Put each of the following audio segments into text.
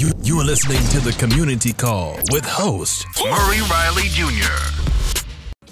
You, are listening to the Community Call with host Murray Riley Jr.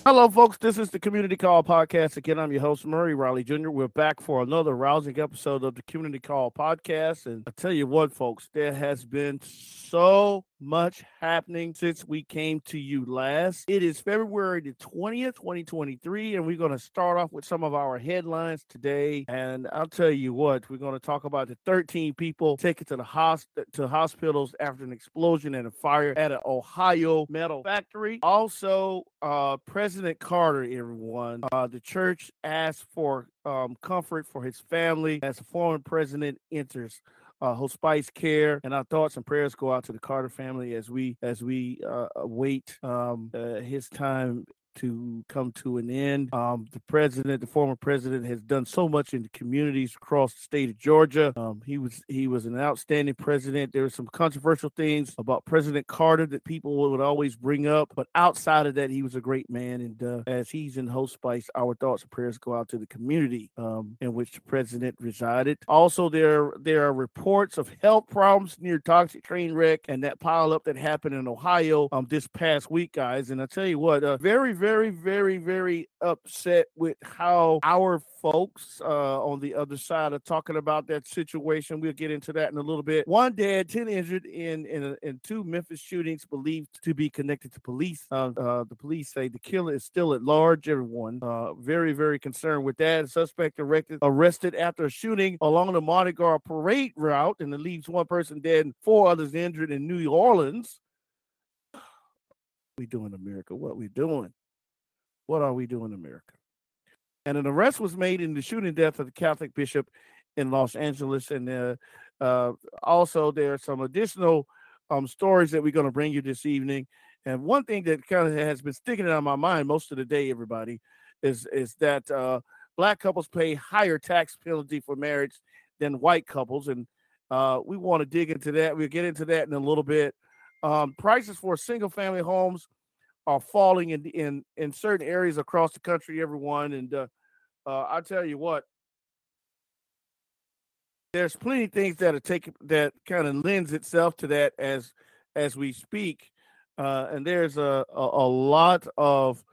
Hello, folks. This is the Community Call Podcast. Again, I'm your host, Murray Riley Jr. We're back for another rousing episode of the Community Call Podcast. And I tell you what, folks, there has been so much happening since we came to you last. It is February the 20th, 2023, and we're going to start off with some of our headlines today. And I'll tell you what, we're going to talk about the 13 people taken to the hosp- to hospitals after an explosion and a fire at an Ohio metal factory. Also, uh, President Carter, everyone, uh, the church asked for um, comfort for his family as the former president enters uh, hospice care, and our thoughts and prayers go out to the Carter family as we as we uh, await um, uh, his time to come to an end. Um, the president, the former president, has done so much in the communities across the state of Georgia. Um, he was he was an outstanding president. There were some controversial things about President Carter that people would always bring up, but outside of that, he was a great man. And uh, as he's in hospice, our thoughts and prayers go out to the community um, in which the president resided. Also, there there are reports of health problems near toxic train wreck and that pileup that happened in Ohio um, this past week, guys. And I tell you what, uh, very very very, very, very upset with how our folks uh, on the other side are talking about that situation. We'll get into that in a little bit. One dead, 10 injured in in, in two Memphis shootings believed to be connected to police. Uh, uh, the police say the killer is still at large. Everyone uh, very, very concerned with that. Suspect arrested, arrested after a shooting along the Mardi Gras parade route and it leaves one person dead and four others injured in New Orleans. We doing America? What we doing? What are we doing in America? And an arrest was made in the shooting death of the Catholic bishop in Los Angeles. And uh, uh, also, there are some additional um, stories that we're going to bring you this evening. And one thing that kind of has been sticking out of my mind most of the day, everybody, is is that uh, black couples pay higher tax penalty for marriage than white couples, and uh, we want to dig into that. We'll get into that in a little bit. Um, prices for single family homes are falling in in in certain areas across the country. Everyone, and uh, uh, I tell you what, there's plenty of things that are taking that kind of lends itself to that as as we speak, uh, and there's a, a, a lot of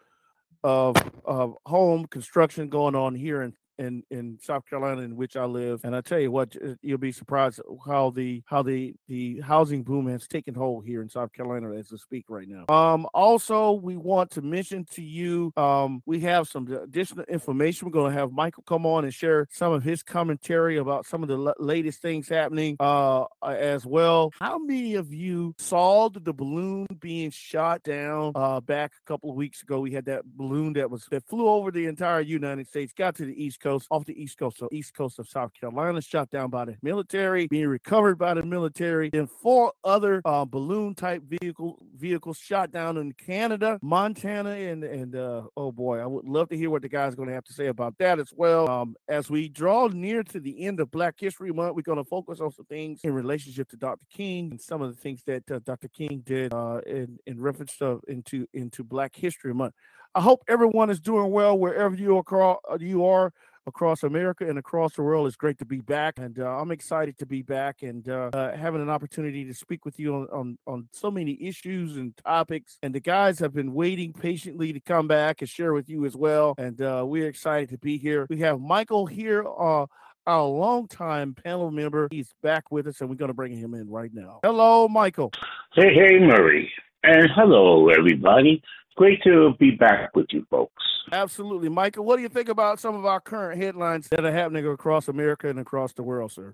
of of home construction going on here in in in South Carolina in which I live. And I tell you what, you'll be surprised how the how the the housing boom has taken hold here in South Carolina as we speak right now. Um, also, we want to mention to you, um, we have some additional information. We're going to have Michael come on and share some of his commentary about some of the l- latest things happening uh, as well. How many of you saw the, balloon being shot down uh, back a couple of weeks ago? We had that balloon that was that flew over the entire United States, got to the East Coast, off the East Coast, so East Coast of South Carolina, shot down by the military, being recovered by the military. Then four other uh, balloon type vehicle vehicles shot down in Canada, Montana, and and uh, oh boy, I would love to hear what the guys going to have to say about that as well. Um, as we draw near to the end of Black History Month, we're going to focus on some things in relationship to Dr. King and some of the things that uh, Dr. King did uh, in in reference to into into Black History Month. I hope everyone is doing well wherever you are. You are across America and across the world. It's great to be back, and uh, I'm excited to be back and uh, uh, having an opportunity to speak with you on, on, on so many issues and topics. And the guys have been waiting patiently to come back and share with you as well. And uh, we're excited to be here. We have Michael here. Uh, our longtime panel member. He's back with us, and we're going to bring him in right now. Hello, Michael. Hey, hey, Murray. And hello, everybody. Great to be back with you folks. Absolutely. Michael, what do you think about some of our current headlines that are happening across America and across the world, sir?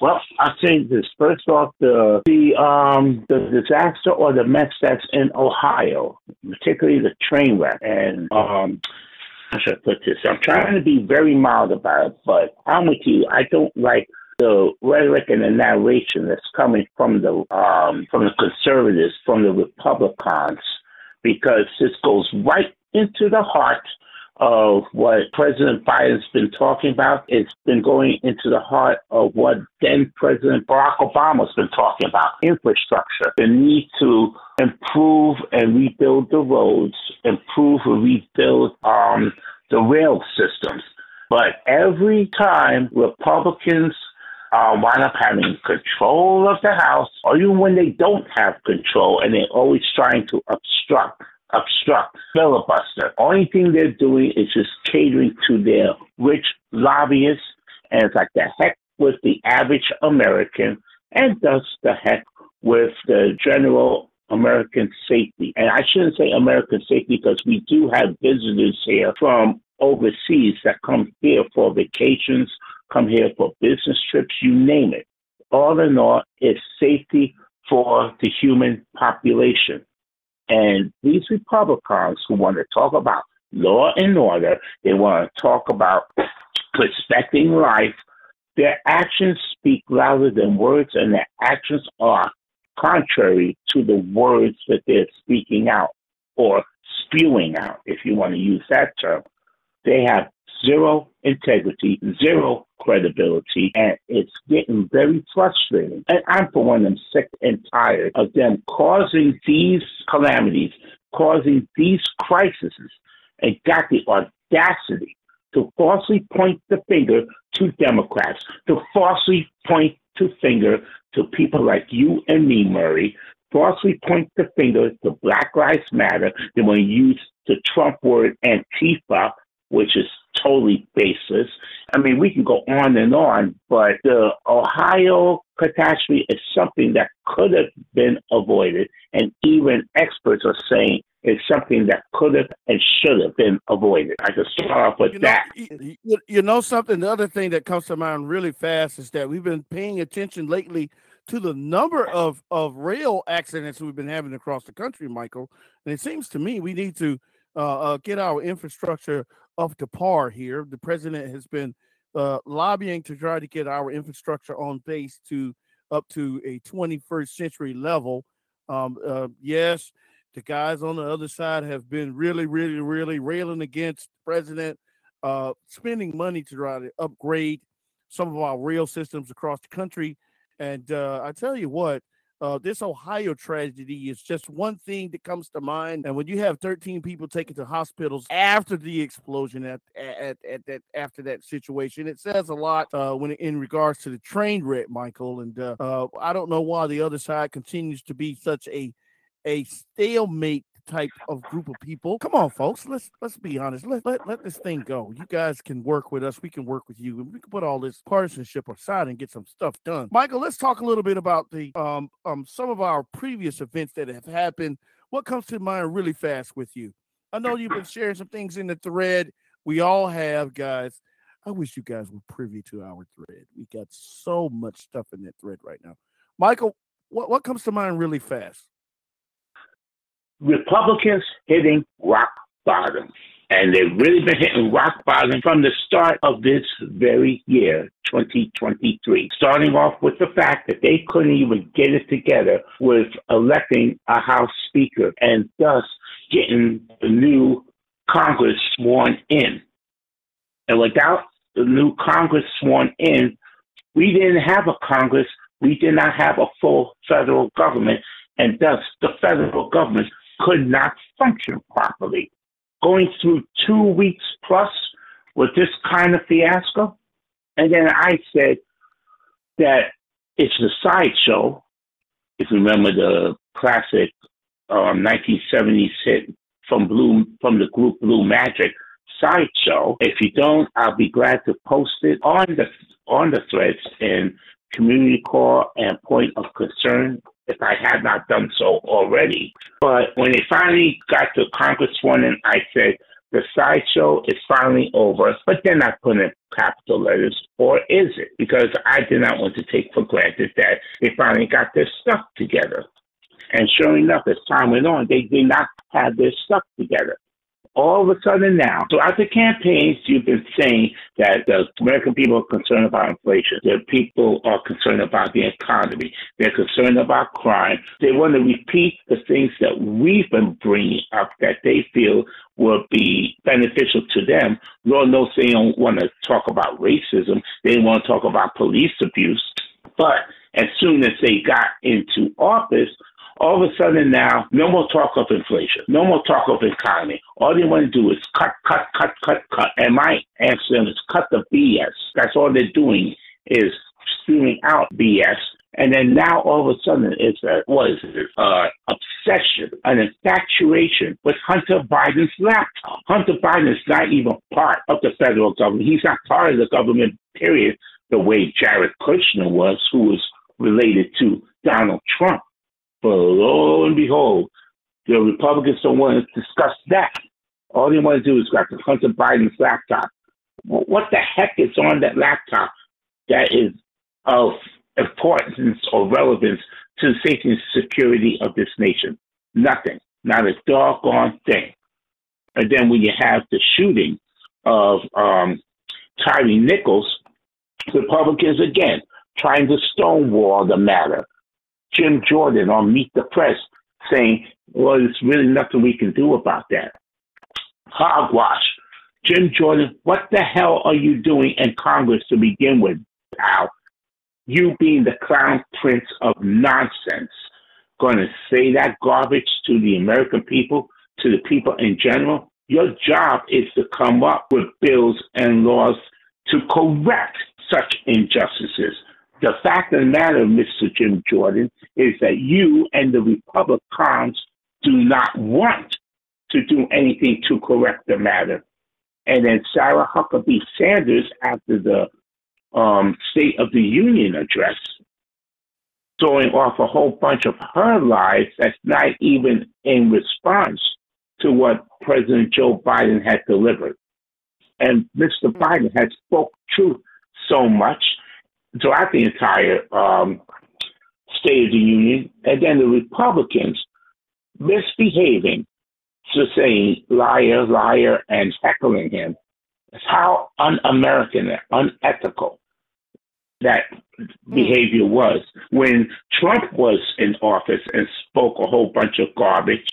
Well, I think this first off the the um the disaster or the mess that's in Ohio, particularly the train wreck, and um how should I put this? I'm trying to be very mild about it, but I'm with you. I don't like the rhetoric and the narration that's coming from the um from the conservatives, from the Republicans, because this goes right into the heart of what President Biden's been talking about. It's been going into the heart of what then President Barack Obama's been talking about infrastructure, the need to improve and rebuild the roads, improve and rebuild um, the rail systems. But every time Republicans uh, wind up having control of the House, or even when they don't have control and they're always trying to obstruct obstruct, filibuster. Only thing they're doing is just catering to their rich lobbyists, and it's like the heck with the average American, and thus the heck with the general American safety. And I shouldn't say American safety because we do have visitors here from overseas that come here for vacations, come here for business trips, you name it. All in all, it's safety for the human population. And these Republicans who want to talk about law and order, they want to talk about respecting life, their actions speak louder than words, and their actions are contrary to the words that they're speaking out or spewing out, if you want to use that term. They have zero integrity, zero credibility, and it's getting very frustrating. And I'm, for one, I'm sick and tired of them causing these calamities, causing these crises, and got the audacity to falsely point the finger to Democrats, to falsely point the finger to people like you and me, Murray, falsely point the finger to Black Lives Matter. They want to use the Trump word Antifa, which is totally baseless. I mean, we can go on and on, but the Ohio catastrophe is something that could have been avoided, and even experts are saying it's something that could have and should have been avoided. I just start off with You know, that. you, you know something. The other thing that comes to mind really fast is that we've been paying attention lately to the number of of rail accidents we've been having across the country, Michael. And it seems to me we need to uh, uh, get our infrastructure up to par here. The president has been uh, lobbying to try to get our infrastructure on base to up to a 21st century level. Um, uh, yes, the guys on the other side have been really, really, really railing against president, uh, spending money to try to upgrade some of our rail systems across the country. And uh, I tell you what, uh, this Ohio tragedy is just one thing that comes to mind. And when you have 13 people taken to hospitals after the explosion at at, at that after that situation, it says a lot uh, when in regards to the train wreck, Michael. And uh, uh, I don't know why the other side continues to be such a a stalemate type of group of people. Come on, folks. Let's let's be honest. Let, let let this thing go. You guys can work with us. We can work with you, and we can put all this partisanship aside and get some stuff done. Michael, let's talk a little bit about the um um some of our previous events that have happened. What comes to mind really fast with you? I know you've been sharing some things in the thread. We all have, guys. I wish you guys were privy to our thread. We got so much stuff in that thread right now. Michael, what, what comes to mind really fast? Republicans hitting rock bottom. And they've really been hitting rock bottom from the start of this very year, 2023. Starting off with the fact that they couldn't even get it together with electing a House Speaker and thus getting the new Congress sworn in. And without the new Congress sworn in, we didn't have a Congress. We did not have a full federal government. And thus, the federal government could not function properly. Going through two weeks plus with this kind of fiasco. And then I said that it's a sideshow. If you remember the classic um, 1970s hit from Blue from the group Blue Magic, Sideshow. If you don't, I'll be glad to post it on the on the threads in community call and point of concern if I had not done so already. But when they finally got the Congresswoman, I said, the sideshow is finally over, but they're not putting in capital letters, or is it? Because I did not want to take for granted that they finally got their stuff together. And sure enough, as time went on, they did not have their stuff together all of a sudden now, throughout the campaigns, you've been saying that the American people are concerned about inflation. The people are concerned about the economy. They're concerned about crime. They want to repeat the things that we've been bringing up that they feel will be beneficial to them. Lord knows they don't want to talk about racism. They want to talk about police abuse. But as soon as they got into office, all of a sudden now, no more talk of inflation, no more talk of economy. All they want to do is cut, cut, cut, cut, cut. And my answer is cut the BS. That's all they're doing is spewing out BS. And then now all of a sudden it's a, what is it, uh, obsession, an infatuation with Hunter Biden's laptop. Hunter Biden is not even part of the federal government. He's not part of the government, period, the way Jared Kushner was, who was related to Donald Trump. But lo and behold, the Republicans don't want to discuss that. All they want to do is grab the Hunter Biden's laptop. What the heck is on that laptop that is of importance or relevance to the safety and security of this nation? Nothing. Not a doggone thing. And then when you have the shooting of um, Tyre Nichols, the Republicans again trying to stonewall the matter. Jim Jordan on Meet the Press saying, well, there's really nothing we can do about that. Hogwash. Jim Jordan, what the hell are you doing in Congress to begin with, pal? You being the clown prince of nonsense, going to say that garbage to the American people, to the people in general? Your job is to come up with bills and laws to correct such injustices. The fact of the matter, Mr. Jim Jordan, is that you and the Republicans do not want to do anything to correct the matter. And then Sarah Huckabee Sanders, after the um, State of the Union address, throwing off a whole bunch of her lies that's not even in response to what President Joe Biden had delivered. And Mr. Biden has spoke truth so much throughout the entire um, State of the Union, and then the Republicans misbehaving, to saying liar, liar, and heckling him. That's how un-American, unethical that behavior was. When Trump was in office and spoke a whole bunch of garbage,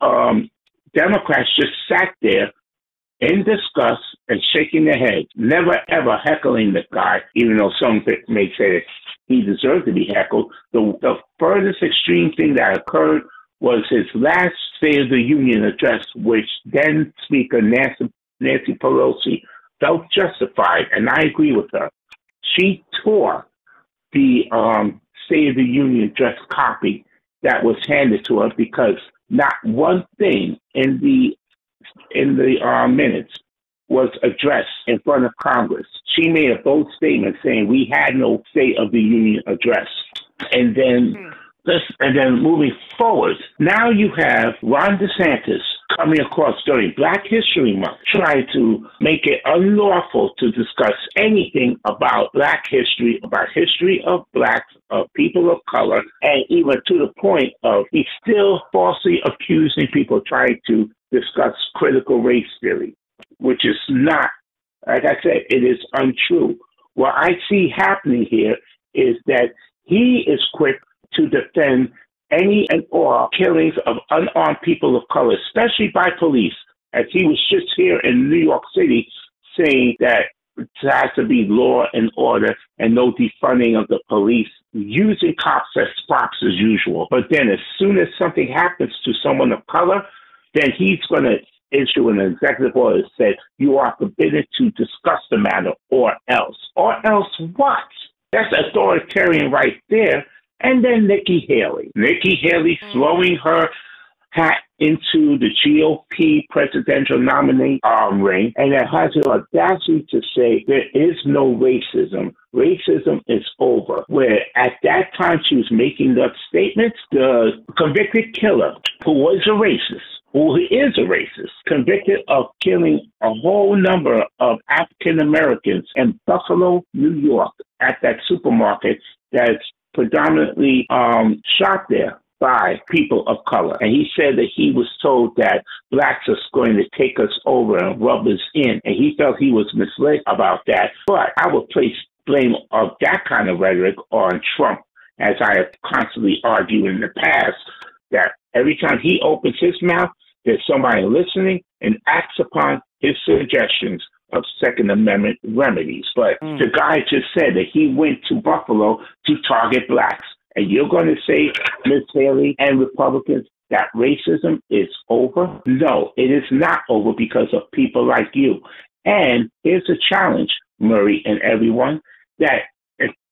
um, Democrats just sat there in disgust and shaking their heads, never ever heckling the guy, even though some may say that he deserved to be heckled. The, the furthest extreme thing that occurred was his last State of the Union address, which then Speaker Nancy, Nancy Pelosi felt justified, and I agree with her. She tore the um, State of the Union address copy that was handed to her because not one thing in the in the uh, minutes was addressed in front of Congress. She made a bold statement saying we had no State of the Union address. And then hmm. this, and then moving forward, now you have Ron DeSantis coming across during Black History Month, trying to make it unlawful to discuss anything about Black history, about history of blacks, of people of color, and even to the point of he's still falsely accusing people trying to discuss critical race theory, which is not, like I said, it is untrue. What I see happening here is that he is quick to defend any and all killings of unarmed people of color, especially by police, as he was just here in New York City saying that there has to be law and order and no defunding of the police, using cops as props as usual. But then as soon as something happens to someone of color, then he's going to issue an executive order that says you are forbidden to discuss the matter or else. Or else what? That's authoritarian right there. And then Nikki Haley. Nikki Haley mm. throwing her hat into the GOP presidential nominee um, ring, and it has the audacity to say there is no racism. Racism is over. Where at that time she was making that statement, the convicted killer, who was a racist, who is a racist, convicted of killing a whole number of African Americans in Buffalo, New York, at that supermarket that's predominantly um, shot there by people of color. And he said that he was told that blacks are going to take us over and rub us in. And he felt he was misled about that. But I would place blame of that kind of rhetoric on Trump, as I have constantly argued in the past, that every time he opens his mouth, there's somebody listening and acts upon his suggestions of Second Amendment remedies. But mm. the guy just said that he went to Buffalo to target blacks. And you're going to say, Ms. Haley and Republicans, that racism is over? No, it is not over because of people like you. And here's a challenge. Murray and everyone, that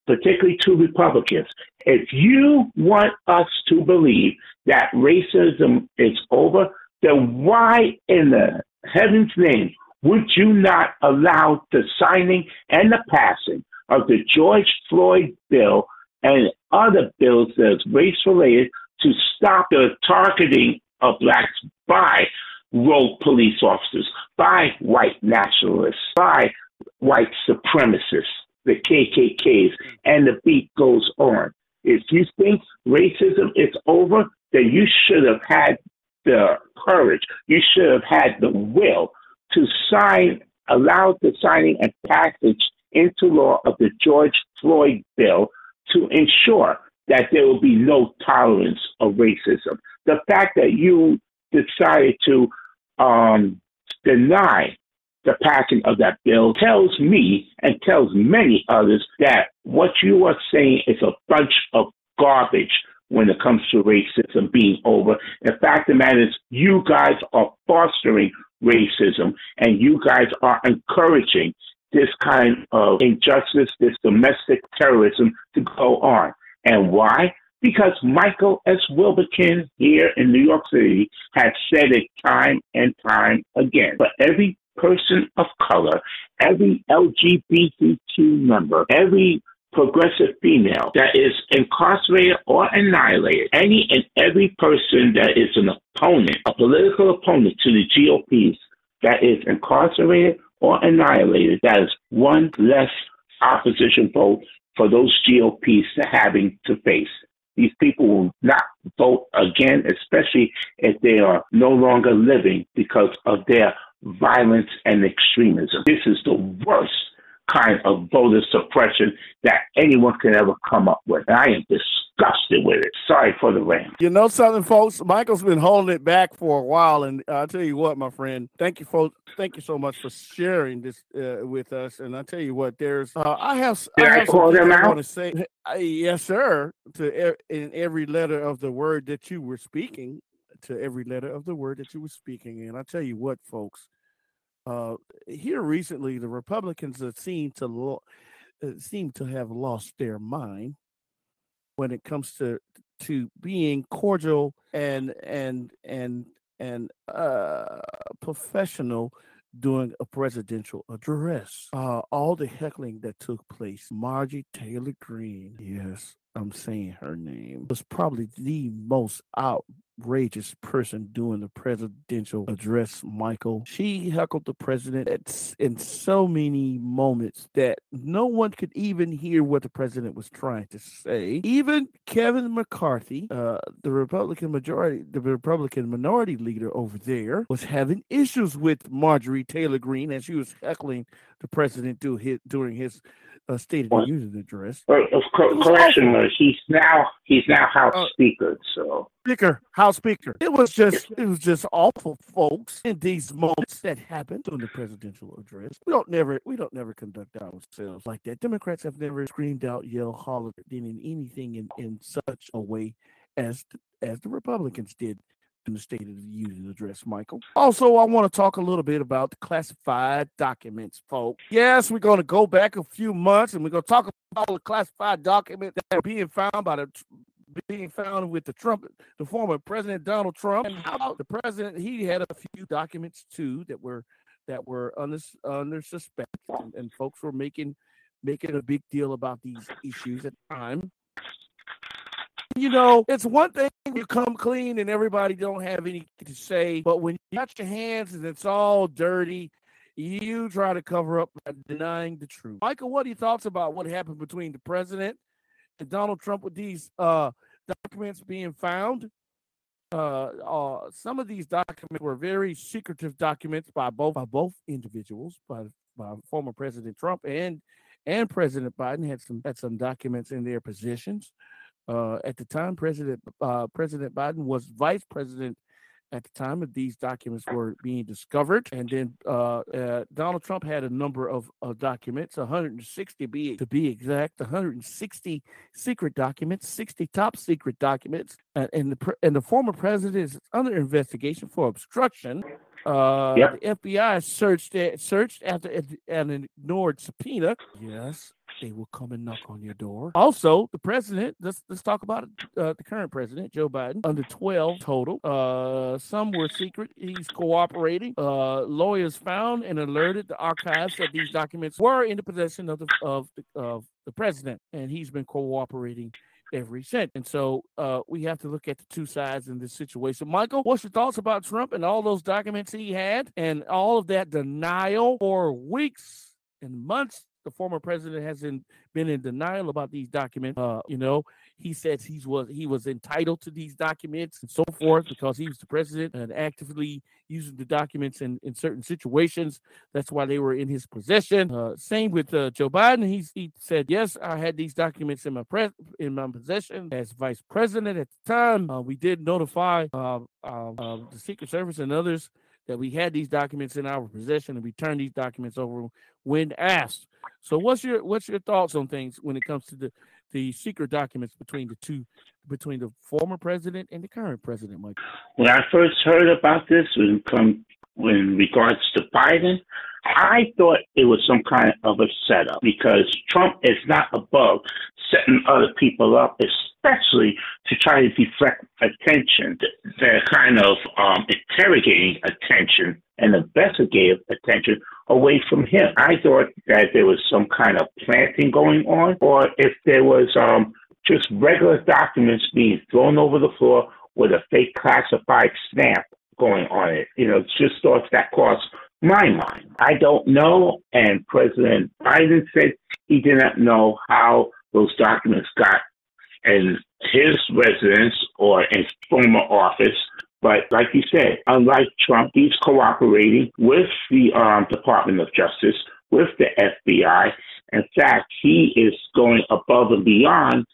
particularly to Republicans, if you want us to believe that racism is over, then why in the heaven's name would you not allow the signing and the passing of the George Floyd bill and other bills that's race related to stop the targeting of blacks by rogue police officers, by white nationalists, by white supremacists, the KKKs, and the beat goes on. If you think racism is over, then you should have had the courage, you should have had the will to sign, allow the signing and passage into law of the George Floyd bill to ensure that there will be no tolerance of racism. The fact that you decided to um, deny the passing of that bill tells me and tells many others that what you are saying is a bunch of garbage when it comes to racism being over. In fact, the matter is, you guys are fostering racism and you guys are encouraging this kind of injustice, this domestic terrorism to go on. And why? Because Michael S. Wilbekin here in New York City has said it time and time again. For every person of color, every LGBTQ member, every progressive female that is incarcerated or annihilated, any and every person that is an opponent, a political opponent to the GOPs that is incarcerated or annihilated, that is one less opposition vote for those GOPs to having to face. These people will not vote again, especially if they are no longer living because of their violence and extremism. This is the worst kind of voter suppression that anyone can ever come up with. I am disgusted with it. Sorry for the rant. You know something, folks? Michael's been holding it back for a while, and I'll tell you what, my friend. Thank you, folks. Thank you so much for sharing this uh, with us. And I'll tell you what, there's uh, I have. Did I, I call them out? I want to say, uh, yes, sir. To e- in every letter of the word that you were speaking, to every letter of the word that you were speaking, and I tell you what, folks uh, here recently, the Republicans seemed to lo- uh, seem to have lost their mind when it comes to to being cordial and and and and uh, professional during a presidential address. Uh, all the heckling that took place, Margie Taylor Greene, yes, I'm saying her name, was probably the most outrageous person doing the presidential address, Michael. She heckled the president at, in so many moments that no one could even hear what the president was trying to say. Even Kevin McCarthy, uh, the Republican majority, the Republican minority leader over there, was having issues with Marjorie Taylor Greene as she was heckling the president his, during his uh, State of the address. Uh, co- correction, awful. he's now he's now House Uh, Speaker. So Speaker, House Speaker. It was just it was just awful, folks, in these moments that happened during the presidential address. We don't never we don't never conduct ourselves like that. Democrats have never screamed out, yelled, hollered, did in anything in, in such a way as as the Republicans did in the State of the Union address, Michael. Also, I want to talk a little bit about the classified documents, folks. Yes, we're going to go back a few months and we're going to talk about the classified documents that are being found by the being found with the Trump, the former President Donald Trump, and how the president he had a few documents too that were that were under under suspect, and, and folks were making making a big deal about these issues at the time. You know, it's one thing you come clean and everybody don't have anything to say, but when you got your hands and it's all dirty, you try to cover up by denying the truth. Michael, what are your thoughts about what happened between the president and Donald Trump with these uh, documents being found? Uh, uh, some of these documents were very secretive documents by both by both individuals, by by former President Trump and and President Biden had some had some documents in their positions. Uh, at the time, President uh, President Biden was vice president at the time that these documents were being discovered, and then uh, uh, Donald Trump had a number of uh, documents, 160 be to be exact, 160 secret documents, 60 top secret documents, and, and the and the former president is under investigation for obstruction. Uh, Yep. The FBI searched it, searched after it- an ignored subpoena. Yes, they will come and knock on your door. Also, the president. Let's let's talk about uh, the current president, Joe Biden. Under twelve total. Uh, some were secret. He's cooperating. Uh, lawyers found and alerted the archives that these documents were in the possession of the of the, of the president, and he's been cooperating every cent. And so uh, we have to look at the two sides in this situation. Michael, what's your thoughts about Trump and all those documents he had and all of that denial for weeks and months? The former president hasn't been in denial about these documents. Uh, you know, he says he was he was entitled to these documents and so forth because he was the president and actively using the documents in, in certain situations. That's why they were in his possession. Uh, same with uh, Joe Biden. He's, he said, "Yes, I had these documents in my pres in my possession as vice president at the time. Uh, we did notify uh, uh, uh, the Secret Service and others that we had these documents in our possession, and we turned these documents over when asked." So, what's your what's your thoughts on things when it comes to the the secret documents between the two between the former president and the current president, Mike? When I first heard about this, when come in regards to Biden, I thought it was some kind of a setup because Trump is not above setting other people up, especially to try to deflect attention. They're kind of um, interrogating attention and investigative attention away from him. I thought that there was some kind of planting going on, or if there was um, just regular documents being thrown over the floor with a fake classified stamp going on it. You know, just thoughts that crossed my mind. I don't know, and President Biden said he did not know how those documents got in his residence or in former office. But like you said, unlike Trump, he's cooperating with the um, Department of Justice, with the FBI. In fact, he is going above and beyond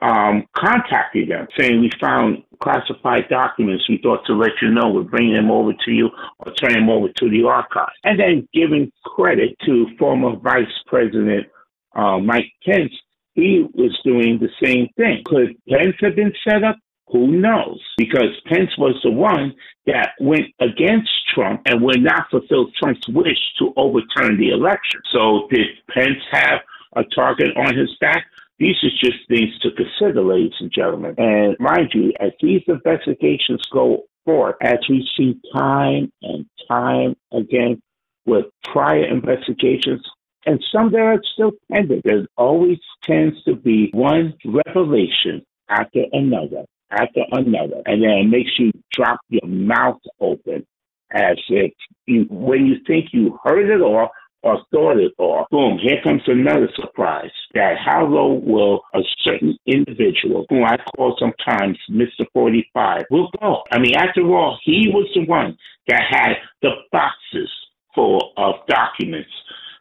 um, contacting them, saying we found classified documents. We thought to let you know. We're bringing them over to you or turn them over to the archives. And then giving credit to former Vice President uh, Mike Pence. He was doing the same thing. Could Pence have been set up? Who knows? Because Pence was the one that went against Trump and would not fulfill Trump's wish to overturn the election. So did Pence have a target on his back? These are just things to consider, ladies and gentlemen. And mind you, as these investigations go forth, as we see time and time again with prior investigations, and some that are still pending, there always tends to be one revelation after another, after another, and then it makes you drop your mouth open as if you, when you think you heard it all, or thought it all, boom, here comes another surprise that how low will a certain individual, who I call sometimes Mr. 45, will go. I mean, after all, he was the one that had the boxes full of documents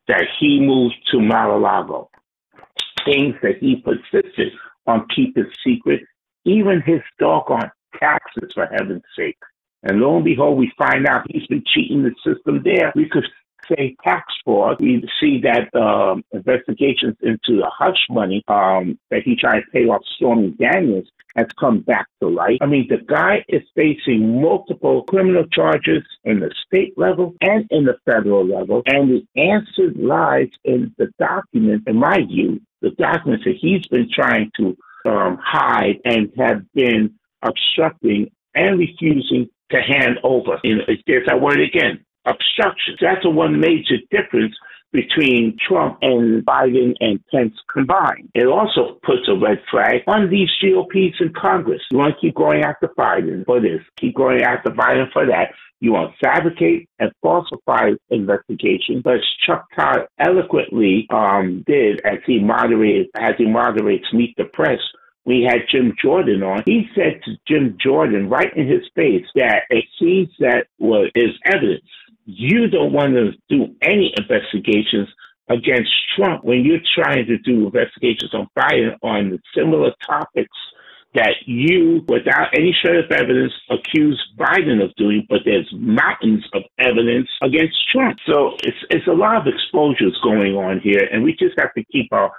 that he moved to Mar-a-Lago. Things that he persisted on keeping secret, even his doggone taxes, for heaven's sake. And lo and behold, we find out he's been cheating the system there. We could say tax fraud. We see that um, investigations into the hush money um, that he tried to pay off Stormy Daniels has come back to light. I mean, the guy is facing multiple criminal charges in the state level and in the federal level, and the answer lies in the documents, in my view, the documents that he's been trying to um, hide and have been obstructing and refusing to hand over. Know, there's that word again, obstruction. That's the one major difference between Trump and Biden and Pence combined. It also puts a red flag on these GOPs in Congress. You want to keep going after Biden for this, keep going after Biden for that. You want to fabricate and falsify investigations, but as Chuck Todd eloquently um, did as he moderated, as he moderates Meet the Press, we had Jim Jordan on. He said to Jim Jordan right in his face that it seems that is evidence you don't want to do any investigations against Trump when you're trying to do investigations on Biden on similar topics that you, without any shred of evidence, accuse Biden of doing, but there's mountains of evidence against Trump. So it's it's a lot of exposures going on here, and we just have to keep our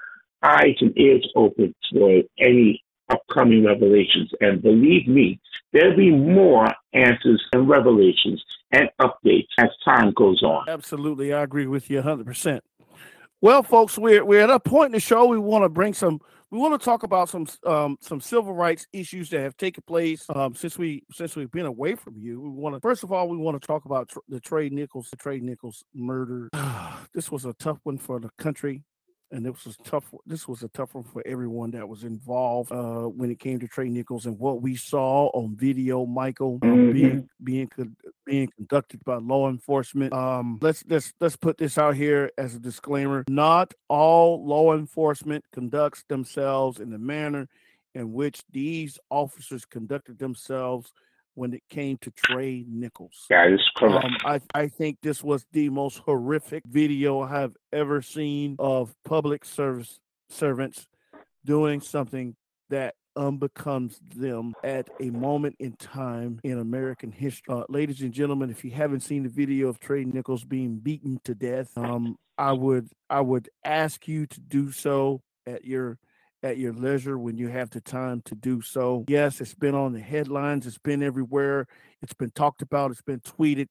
eyes and ears open for any upcoming revelations. And believe me, there'll be more answers and revelations and updates as time goes on. Absolutely. I agree with you 100%. Well, folks, we're, we're at a point in the show. We want to bring some we want to talk about some um, some civil rights issues that have taken place um, since we since we've been away from you. We want to first of all we want to talk about tr- the Tre Nichols the Tre Nichols murder. this was a tough one for the country and this was tough. This was a tough one for everyone that was involved uh, when it came to Trey Nichols and what we saw on video, Michael mm-hmm. being being being conducted by law enforcement. Um, let's let's let's put this out here as a disclaimer: not all law enforcement conducts themselves in the manner in which these officers conducted themselves when it came to Tre Nichols. That is correct. Um, I, I think this was the most horrific video I have ever seen of public service servants doing something that unbecomes them at a moment in time in American history. Uh, ladies and gentlemen, if you haven't seen the video of Tre Nichols being beaten to death, um, I would I would ask you to do so at your at your leisure when you have the time to do so. Yes, it's been on the headlines, it's been everywhere, it's been talked about, it's been tweeted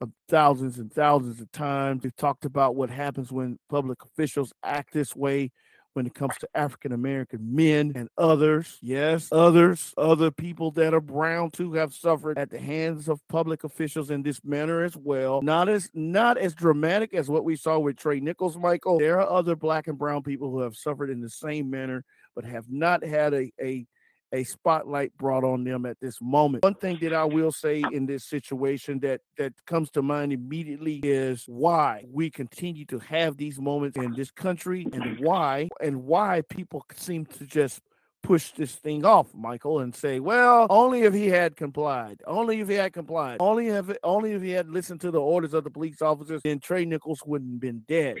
uh, thousands and thousands of times. We've talked about what happens when public officials act this way when it comes to African American men and others. Yes, others, other people that are brown too have suffered at the hands of public officials in this manner as well. Not as not as dramatic as what we saw with Tre Nichols, Michael. There are other black and brown people who have suffered in the same manner, but have not had a, a a spotlight brought on them at this moment. One thing that I will say in this situation that that comes to mind immediately is why we continue to have these moments in this country and why and why people seem to just push this thing off, Michael, and say, "Well, only if he had complied, only if he had complied, only if only if he had listened to the orders of the police officers, then Tre Nichols wouldn't have been dead."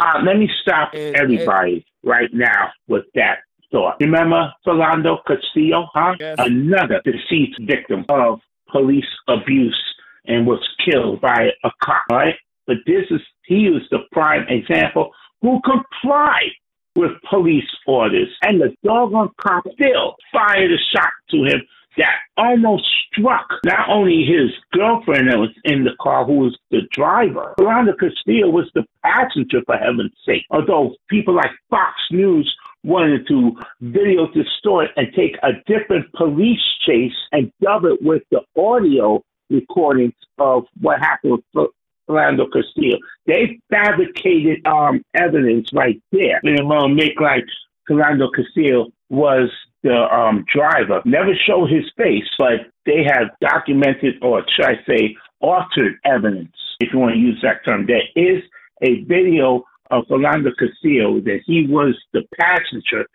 Uh, let me stop and, everybody and, right now with that thought. Remember Philando Castillo, huh? Yes. Another deceased victim of police abuse and was killed by a cop, right? But this is, he was the prime example who complied with police orders. And the doggone cop still fired a shot to him that almost struck not only his girlfriend that was in the car, who was the driver. Philando Castillo was the passenger, for heaven's sake. Although people like Fox News wanted to video the story and take a different police chase and dub it with the audio recordings of what happened with Philando Castillo. They fabricated um, evidence right there. They want to make like Philando Castillo was the um, driver. Never show his face, but they have documented, or should I say, altered evidence, if you want to use that term. There is a video of Philando Castillo that he was the passenger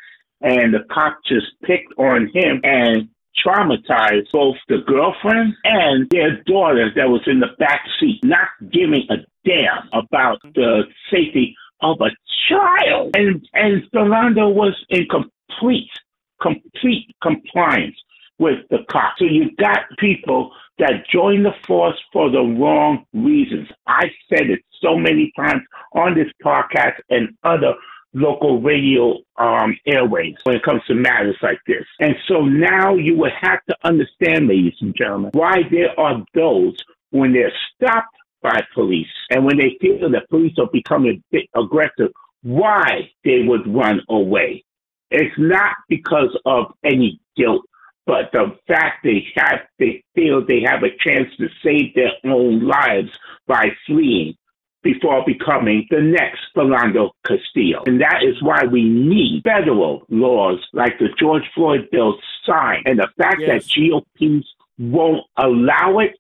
and the cop just picked on him and traumatized both the girlfriend and their daughter that was in the back seat, not giving a damn about the safety of a child. And and Philando was in complete, complete compliance with the cop. So you got people that join the force for the wrong reasons. I said it so many times on this podcast and other local radio um, airways when it comes to matters like this. And so now you would have to understand, ladies and gentlemen, why there are those when they're stopped by police and when they feel that police are becoming a bit aggressive, why they would run away. It's not because of any guilt but the fact they have, they feel they have a chance to save their own lives by fleeing before becoming the next Philando Castillo. And that is why we need federal laws like the George Floyd bill signed. And the fact yes. that GOPs won't allow it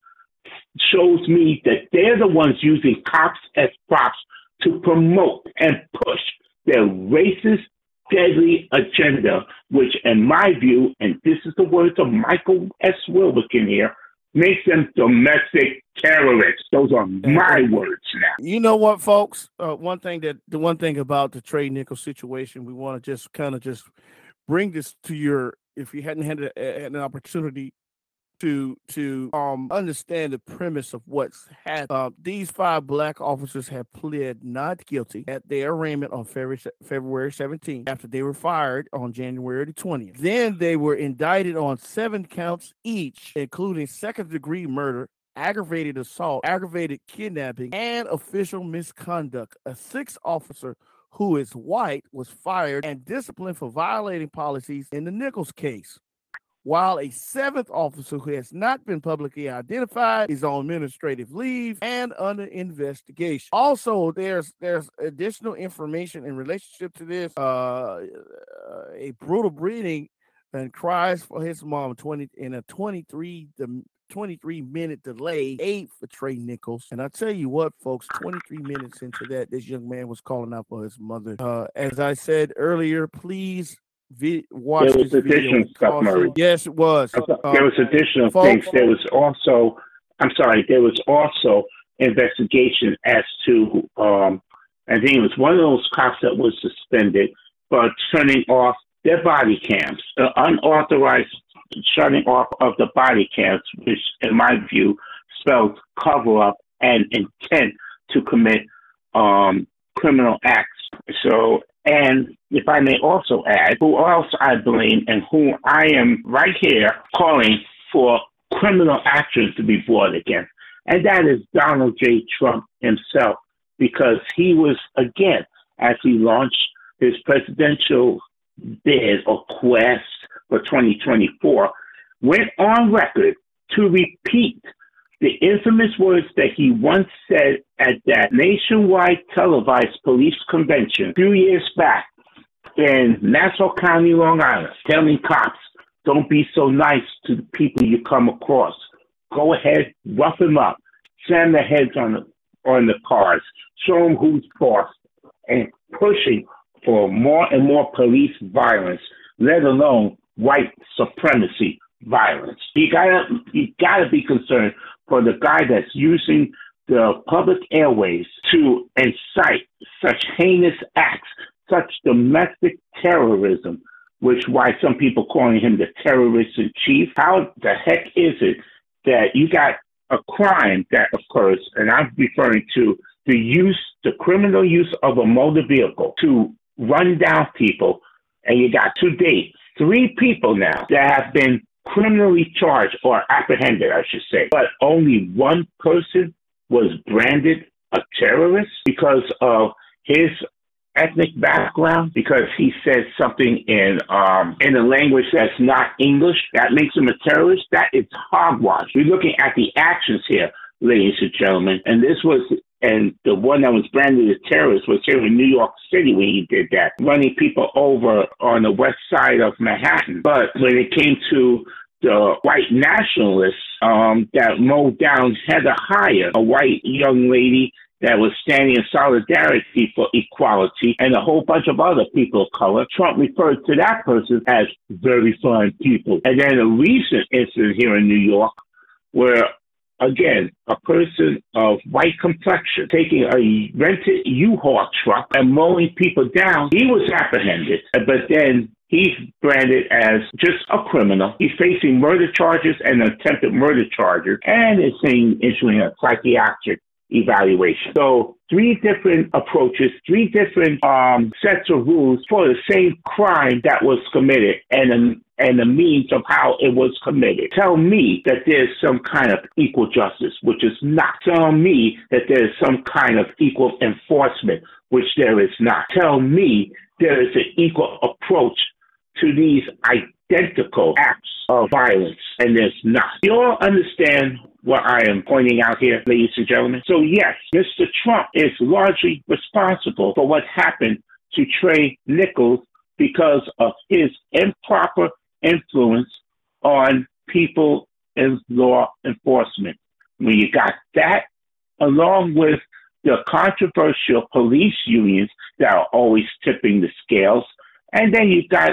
shows me that they're the ones using cops as props to promote and push their racist deadly agenda, which, in my view, and this is the words of Michael S. Wilbekin here, makes them domestic terrorists. Those are my words now. You know what, folks? Uh, one thing that the one thing about the Tre Nichols situation, we want to just kind of just bring this to your. If you hadn't had, a, had an opportunity to to um understand the premise of what's happened. Uh, these five black officers have pled not guilty at their arraignment on February February 17th after they were fired on January the 20th. Then they were indicted on seven counts each, including second degree murder, aggravated assault, aggravated kidnapping, and official misconduct. A sixth officer who is white was fired and disciplined for violating policies in the Nichols case while a seventh officer who has not been publicly identified is on administrative leave and under investigation. Also, there's there's additional information in relationship to this. Uh, a brutal breeding and cries for his mom 20 in a 23 the 23 minute delay, eight for Tre Nichols. And I tell you what, folks, 23 minutes into that, this young man was calling out for his mother. Uh, as I said earlier, please vi- watch there was this video. additional stuff, Murray. Yes, it was. there Uh, was additional folks- things. There was also, I'm sorry, there was also investigation as to, um, I think it was one of those cops that was suspended for turning off their body cams, uh, unauthorized shutting off of the body cams, which, in my view, spells cover up and intent to commit um, criminal acts. So, and if I may also add, who else I blame and who I am right here calling for criminal actions to be brought against, and that is Donald J. Trump himself, because he was, again, as he launched his presidential bid or quest for 2024, went on record to repeat the infamous words that he once said at that nationwide televised police convention a few years back in Nassau County, Long Island, telling cops, don't be so nice to the people you come across. Go ahead, rough them up, slam their heads on the, on the cars, show them who's boss, and pushing for more and more police violence, let alone white supremacy violence. You gotta, you gotta be concerned for the guy that's using the public airways to incite such heinous acts, such domestic terrorism, which why some people calling him the terrorist in chief. How the heck is it that you got a crime that occurs, and I'm referring to the use, the criminal use of a motor vehicle to run down people, and you got to date three people now that have been criminally charged or apprehended, I should say, but only one person was branded a terrorist because of his ethnic background because he said something in um, in a language that's not English that makes him a terrorist. That is hogwash. We're looking at the actions here, ladies and gentlemen, and this was. And the one that was branded a terrorist was here in New York City when he did that, running people over on the west side of Manhattan. But when it came to the white nationalists um, that mowed down Heather Heyer, a white young lady that was standing in solidarity for equality, and a whole bunch of other people of color. Trump referred to that person as very fine people. And then a recent incident here in New York where again, a person of white complexion taking a rented U-Haul truck and mowing people down, he was apprehended. But then he's branded as just a criminal. He's facing murder charges and attempted murder charges, and is seeing issuing a psychiatric evaluation. So three different approaches, three different um, sets of rules for the same crime that was committed, and and the means of how it was committed. Tell me that there's some kind of equal justice, which is not. Tell me that there's some kind of equal enforcement, which there is not. Tell me there is an equal approach to these identical acts of violence, and there's not. You all understand what I am pointing out here, ladies and gentlemen? So, yes, Mr. Trump is largely responsible for what happened to Tre Nichols because of his improper influence on people in law enforcement. When you got that, along with the controversial police unions that are always tipping the scales, and then you got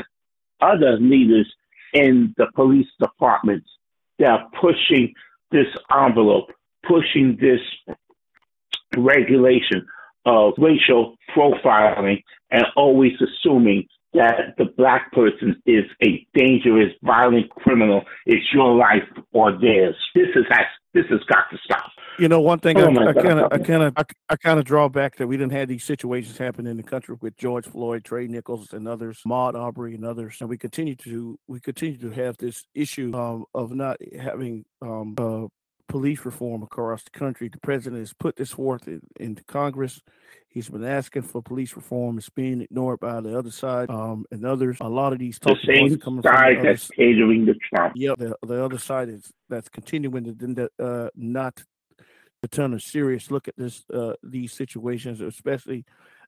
other leaders in the police departments that are pushing this envelope, pushing this regulation of racial profiling and always assuming that the black person is a dangerous, violent criminal. It's your life or theirs. This is has this has got to stop. You know, one thing oh I kind of, I kind of, I kind of draw back that we didn't have these situations happen in the country with George Floyd, Trey Nichols, and others, Ahmaud Arbery, and others, and we continue to, we continue to have this issue um, of not having um, uh, police reform across the country. The president has put this forth in, into Congress. He's been asking for police reform. It's being ignored by the other side um, and others. A lot of these the same coming side from the that's catering the Trump. Yep, the, the other side is that's continuing to uh, not to turn a serious look at this uh, these situations, especially.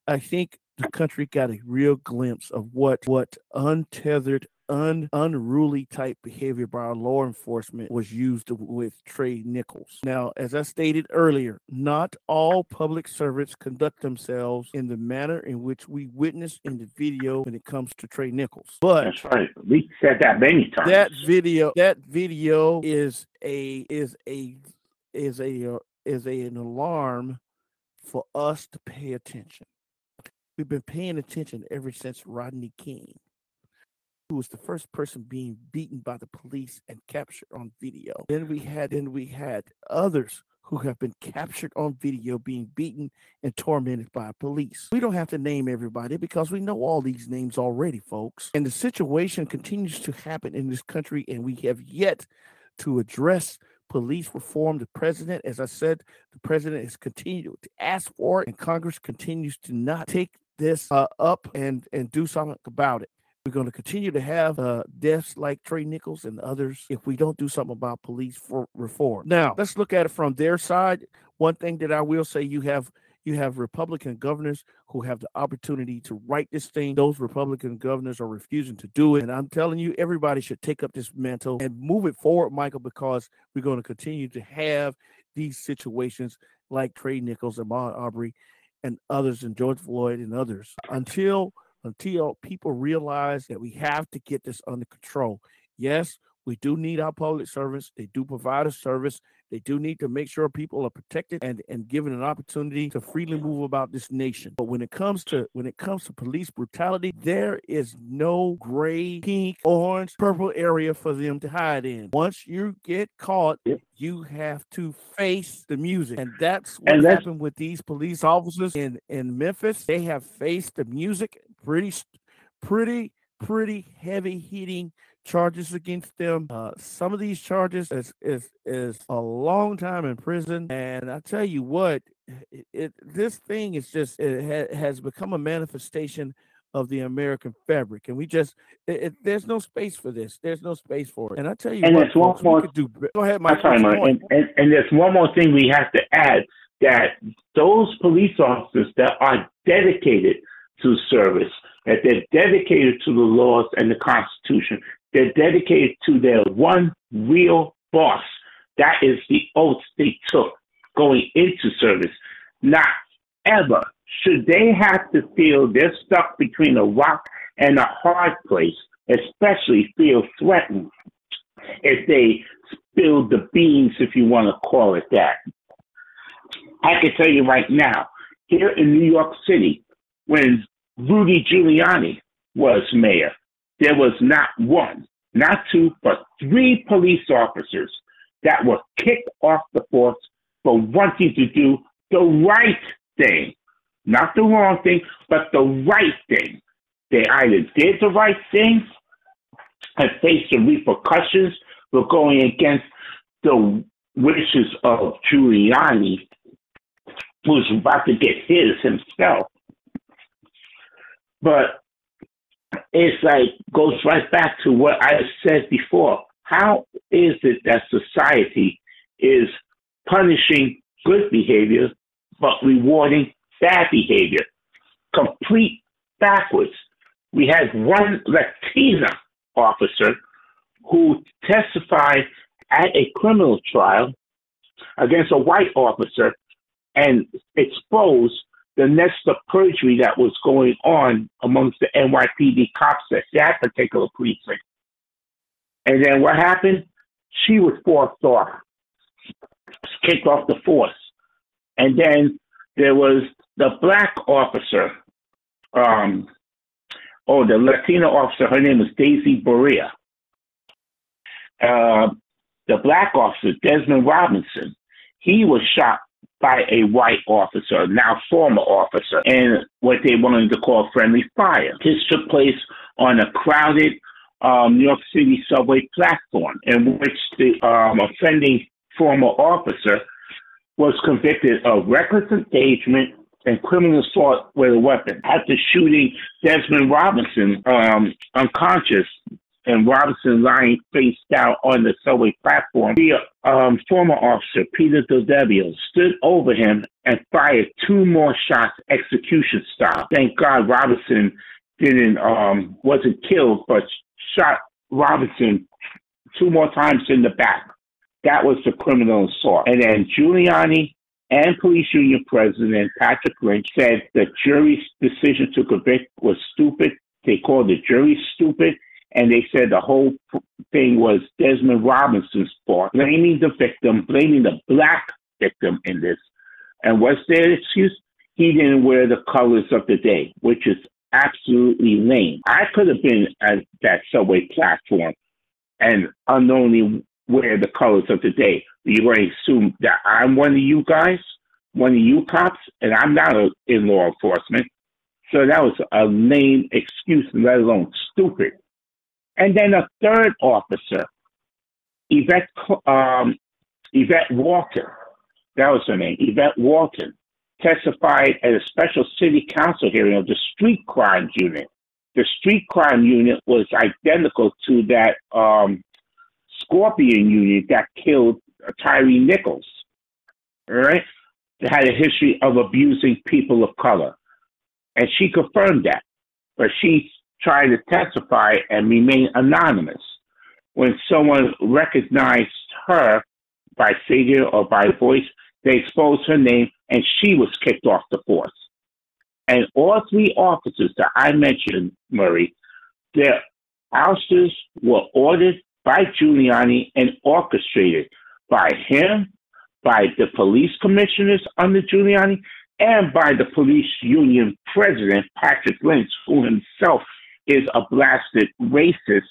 I think the country got a real glimpse of what what untethered un, unruly type behavior by our law enforcement was used with Trey Nichols. Now, as I stated earlier, not all public servants conduct themselves in the manner in which we witnessed in the video when it comes to Trey Nichols. But that's right. We said that many times. That video, that video is a is a is a uh, is a, an alarm for us to pay attention. We've been paying attention ever since Rodney King who was the first person being beaten by the police and captured on video. Then we had then we had others who have been captured on video being beaten and tormented by police. We don't have to name everybody because we know all these names already, folks. And the situation continues to happen in this country, and we have yet to address police reform. The president, as I said, the president has continued to ask for it, and Congress continues to not take this uh, up and and do something about it. We're going to continue to have uh, deaths like Trey Nichols and others if we don't do something about police for reform. Now, let's look at it from their side. One thing that I will say you have you have Republican governors who have the opportunity to write this thing. Those Republican governors are refusing to do it. And I'm telling you, everybody should take up this mantle and move it forward, Michael, because we're going to continue to have these situations like Trey Nichols and Ahmaud Arbery, and others and George Floyd and others until until people realize that we have to get this under control. Yes, we do need our public servants. They do provide a service. They do need to make sure people are protected and, and given an opportunity to freely move about this nation. But when it comes to when it comes to police brutality, there is no gray, pink, orange, purple area for them to hide in. Once you get caught, you have to face the music. And that's what and that's- happened with these police officers in, in Memphis. They have faced the music pretty pretty pretty heavy hitting charges against them. Uh, some of these charges is, is is a long time in prison, and I tell you what, it, it this thing is just it ha, has become a manifestation of the American fabric, and we just it, it, there's no space for this. There's no space for it. And I tell you and what, one folks, more. Do, go ahead, Mike. Sorry, Mike. And, and, and there's one more thing we have to add that those police officers that are dedicated to service, that they're dedicated to the laws and the Constitution, they're dedicated to their one real boss. That is the oath they took going into service. Not ever should they have to feel they're stuck between a rock and a hard place, especially feel threatened if they spill the beans, if you want to call it that. I can tell you right now, here in New York City, when Rudy Giuliani was mayor, there was not one, not two, but three police officers that were kicked off the force for wanting to do the right thing. Not the wrong thing, but the right thing. They either did the right thing and faced the repercussions for going against the wishes of Giuliani, who's about to get his himself. But it's like goes right back to what I said before. How is it that society is punishing good behavior but rewarding bad behavior? Complete backwards. We had one Latina officer who testified at a criminal trial against a white officer and exposed the nest of perjury that was going on amongst the NYPD cops at that particular precinct. And then what happened? She was forced off, kicked off the force. And then there was the black officer um, oh, the Latina officer, her name was Daisy Barea. Uh, the black officer, Desmond Robinson, he was shot by a white officer, now former officer, in what they wanted to call friendly fire. This took place on a crowded um, New York City subway platform in which the um, offending former officer was convicted of reckless endangerment and criminal assault with a weapon. After shooting Desmond Robinson um, unconscious and Robinson lying face down on the subway platform, the um, former officer, Peter Del stood over him and fired two more shots execution style. Thank God Robinson didn't um, wasn't killed, but shot Robinson two more times in the back. That was the criminal assault. And then Giuliani and police union president Patrick Lynch said the jury's decision to convict was stupid. They called the jury stupid, and they said the whole thing was Desmond Robinson's fault, blaming the victim, blaming the black victim in this. And what's their excuse? He didn't wear the colors of the day, which is absolutely lame. I could have been at that subway platform and unknowingly wear the colors of the day. You're going to assume that I'm one of you guys, one of you cops, and I'm not a, in law enforcement. So that was a lame excuse, let alone stupid. And then a third officer, Yvette, um, Yvette Walton, that was her name, Yvette Walton, testified at a special city council hearing of the street crime unit. The street crime unit was identical to that um, Scorpion unit that killed Tyre Nichols. Right? They had a history of abusing people of color. And she confirmed that. But she tried to testify and remain anonymous. When someone recognized her by figure or by voice, they exposed her name and she was kicked off the force. And all three officers that I mentioned, Murray, their ousters were ordered by Giuliani and orchestrated by him, by the police commissioners under Giuliani, and by the police union president, Patrick Lynch, who himself is a blasted racist,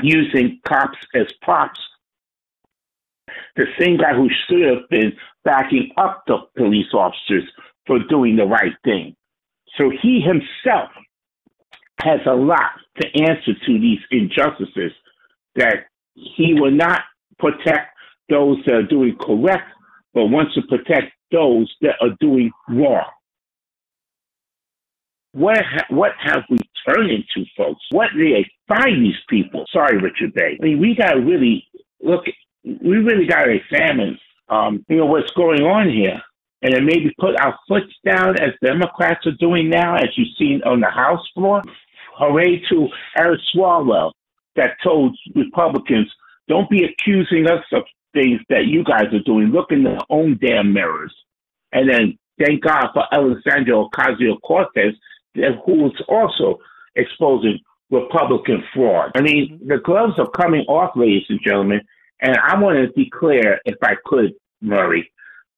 using cops as props. The same guy who should have been backing up the police officers for doing the right thing. So he himself has a lot to answer to these injustices that he will not protect those that are doing correct, but wants to protect those that are doing wrong. What ha- what have we turned into, folks? What do they find these people? Sorry, Richard Bay. I mean, we got to really look. We really got to examine, um, you know, what's going on here, and then maybe put our foot down as Democrats are doing now, as you've seen on the House floor. Hooray to Eric Swalwell that told Republicans, don't be accusing us of things that you guys are doing. Look in their own damn mirrors. And then thank God for Alexandria Ocasio Cortez, who was also exposing Republican fraud. I mean, mm-hmm. the gloves are coming off, ladies and gentlemen. And I want to declare, if I could, Murray,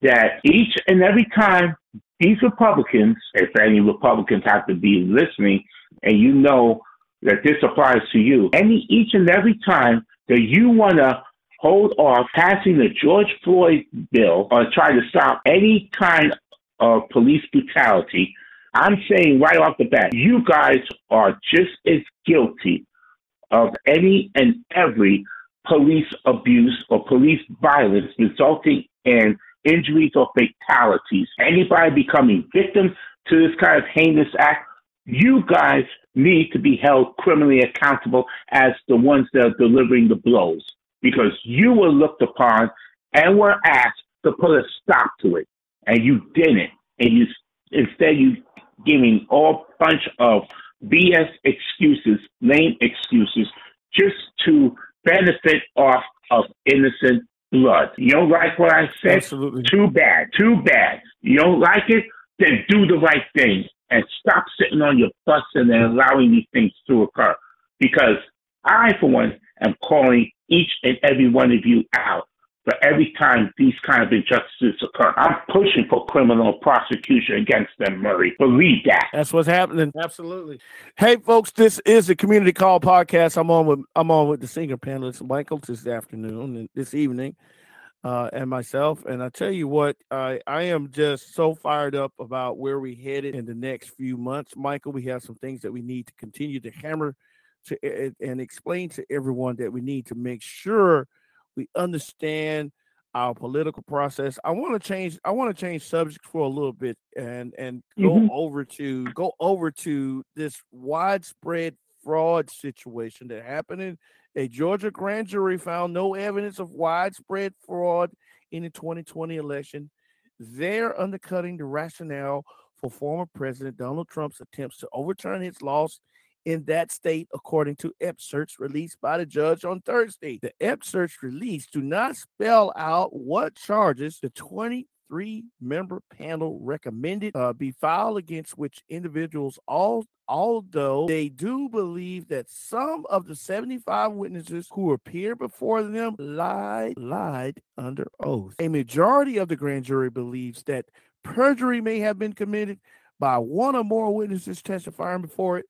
that each and every time these Republicans, if any Republicans have to be listening, and you know that this applies to you, any each and every time that you want to hold off passing the George Floyd bill or try to stop any kind of police brutality, I'm saying right off the bat, you guys are just as guilty of any and every police abuse or police violence resulting in injuries or fatalities. Anybody becoming victim to this kind of heinous act, you guys need to be held criminally accountable as the ones that are delivering the blows because you were looked upon and were asked to put a stop to it, and you didn't. And you instead you giving all bunch of BS excuses, lame excuses, just to benefit off of innocent blood. You don't like what I said? Absolutely. Too bad. Too bad. You don't like it? Then do the right thing and stop sitting on your butts and then allowing these things to occur. Because I, for one, am calling each and every one of you out for every time these kind of injustices occur. I'm pushing for criminal prosecution against them, Murray. Believe that. That's what's happening. Absolutely. Hey, folks, this is the Community Call podcast. I'm on with I'm on with the singer panelist Michael this afternoon and this evening, uh, and myself. And I tell you what, I I am just so fired up about where we headed in the next few months, Michael. We have some things that we need to continue to hammer to and explain to everyone that we need to make sure we understand our political process. I want to change. I want to change subjects for a little bit and and go mm-hmm. over to go over to this widespread fraud situation that happened in a Georgia grand jury found no evidence of widespread fraud in the 2020 election. They're undercutting the rationale for former President Donald Trump's attempts to overturn his loss in that state, according to excerpts released by the judge on Thursday. The excerpts released do not spell out what charges the 23 member panel recommended uh, be filed against which individuals, all, although they do believe that some of the 75 witnesses who appeared before them lied, lied under oath. A majority of the grand jury believes that perjury may have been committed by one or more witnesses testifying before it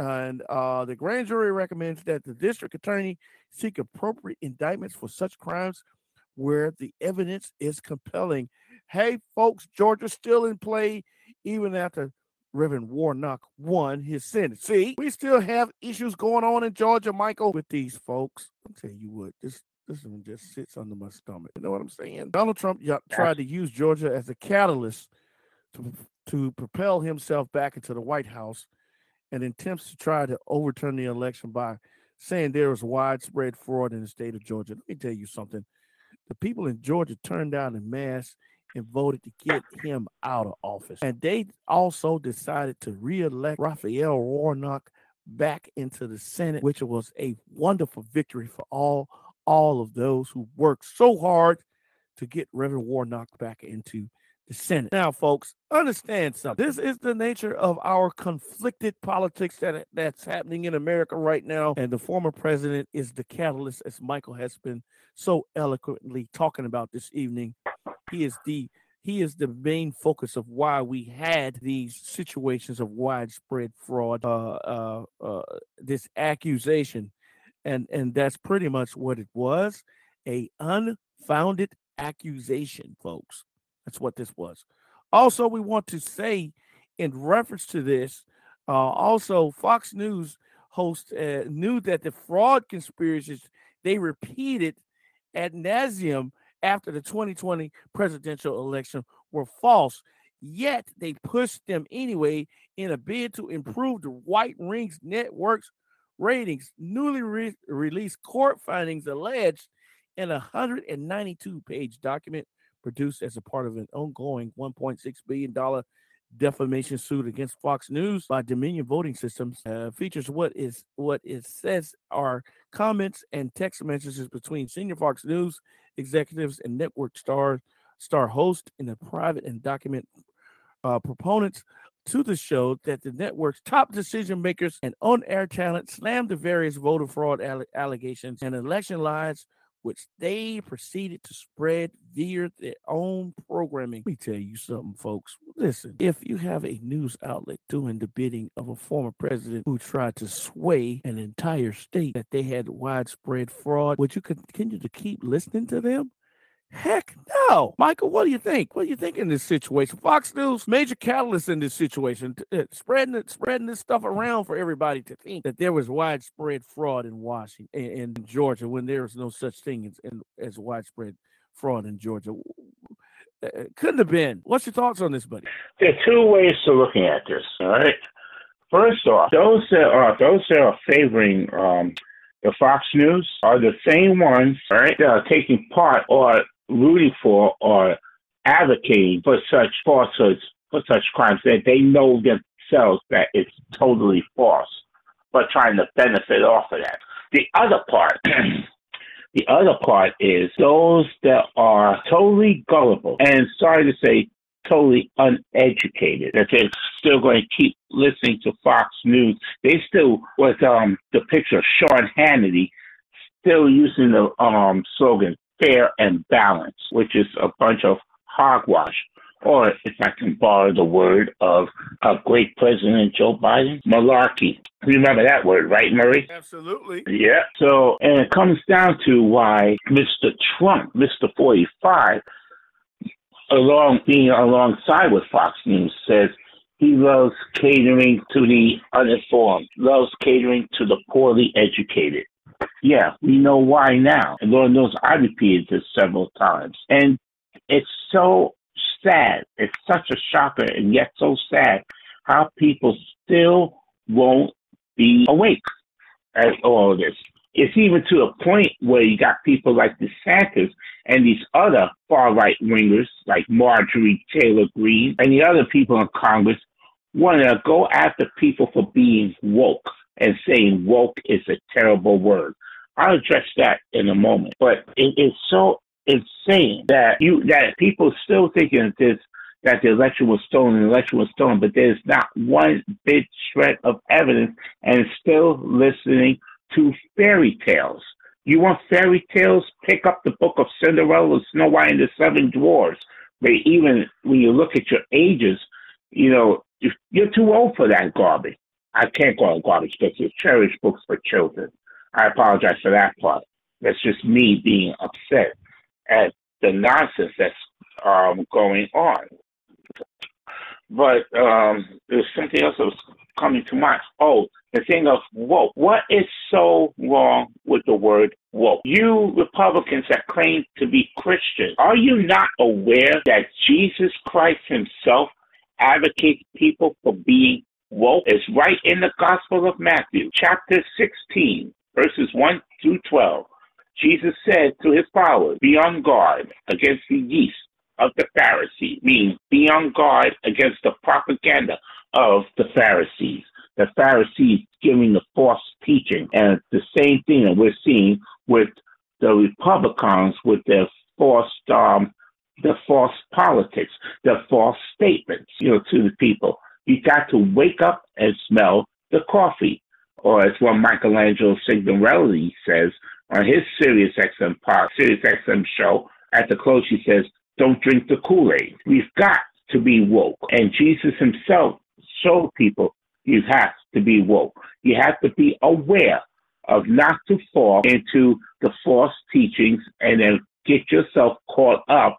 and uh, the grand jury recommends that the district attorney seek appropriate indictments for such crimes where the evidence is compelling. Hey, folks, Georgia's still in play even after Reverend Warnock won his Senate. See, we still have issues going on in Georgia, Michael, with these folks. I'll tell you what, this this one just sits under my stomach. You know what I'm saying? Donald Trump tried to use Georgia as a catalyst to to propel himself back into the White House and attempts to try to overturn the election by saying there was widespread fraud in the state of Georgia. Let me tell you something. The people in Georgia turned down in mass and voted to get him out of office. And they also decided to reelect Raphael Warnock back into the Senate, which was a wonderful victory for all all of those who worked so hard to get Reverend Warnock back into the Senate. Now, folks, understand something. This is the nature of our conflicted politics that that's happening in America right now, and the former president is the catalyst, as Michael has been so eloquently talking about this evening. He is the he is the main focus of why we had these situations of widespread fraud, uh, uh, uh, this accusation, and and that's pretty much what it was, a unfounded accusation, folks. That's what this was. Also, we want to say in reference to this, uh, also Fox News host uh, knew that the fraud conspiracies they repeated at nauseum after the 2020 presidential election were false. Yet they pushed them anyway in a bid to improve the White Rings Network's ratings. Newly re- released court findings alleged in a 192 page document produced as a part of an ongoing $1.6 billion defamation suit against Fox News by Dominion Voting Systems uh, features what is what it says are comments and text messages between senior Fox News executives and network star star host in a private and document uh, proponents to the show that the network's top decision makers and on-air talent slammed the various voter fraud alle- allegations and election lies which they proceeded to spread via their own programming. Let me tell you something, folks. Listen, if you have a news outlet doing the bidding of a former president who tried to sway an entire state that they had widespread fraud, would you continue to keep listening to them? Heck no. Michael, what do you think? What do you think in this situation? Fox News, major catalyst in this situation, uh, spreading it, spreading this stuff around for everybody to think that there was widespread fraud in Washington in, in Georgia when there was no such thing as, as widespread fraud in Georgia. Uh, uh, couldn't have been. What's your thoughts on this, buddy? There are two ways to looking at this. All right. First off, those that are those that are favoring um, the Fox News are the same ones, right, that are taking part or rooting for or advocating for such falsehoods, for such crimes that they know themselves that it's totally false, but trying to benefit off of that. The other part, the other part is those that are totally gullible and sorry to say totally uneducated that they're still going to keep listening to Fox News. They still with um the picture of Sean Hannity still using the um slogan fair and balanced, which is a bunch of hogwash. Or, if I can borrow the word of a great president, Joe Biden, malarkey. Remember that word, right, Murray? Absolutely. Yeah. So, and it comes down to why Mr. Trump, Mr. 45, along being alongside with Fox News, says he loves catering to the uninformed, loves catering to the poorly educated. Yeah, we know why now. And Lord knows I repeated this several times. And it's so sad. It's such a shocker and yet so sad how people still won't be awake at all of this. It's even to a point where you got people like DeSantis and these other far right wingers like Marjorie Taylor Greene and the other people in Congress want to go after people for being woke and saying woke is a terrible word. I'll address that in a moment. But it is so insane that you that people still thinking that this that the election was stolen, the election was stolen, but there's not one bit shred of evidence and still listening to fairy tales. You want fairy tales? Pick up the book of Cinderella, Snow White, and the Seven Dwarfs. But even when you look at your ages, you know, you're too old for that garbage. I can't call it garbage because it's cherished books for children. I apologize for that part. That's just me being upset at the nonsense that's um, going on. But um, there's something else that was coming to mind. Oh, the thing of woke. What is so wrong with the word woke? You Republicans that claim to be Christian, are you not aware that Jesus Christ himself advocates people for being woke? It's right in the Gospel of Matthew, chapter 16, verses 1 through 12. Jesus said to his followers, Be on guard against the yeast of the Pharisees, meaning be on guard against the propaganda of the Pharisees. The Pharisees giving the false teaching. And it's the same thing that we're seeing with the Republicans with their false um, the false politics, the false statements, you know, to the people. You got to wake up and smell the coffee. Or as one Michelangelo Signorile says on his Sirius XM pod, Sirius XM show, at the close he says, don't drink the Kool-Aid. We've got to be woke. And Jesus himself showed people you have to be woke. You have to be aware of not to fall into the false teachings and then get yourself caught up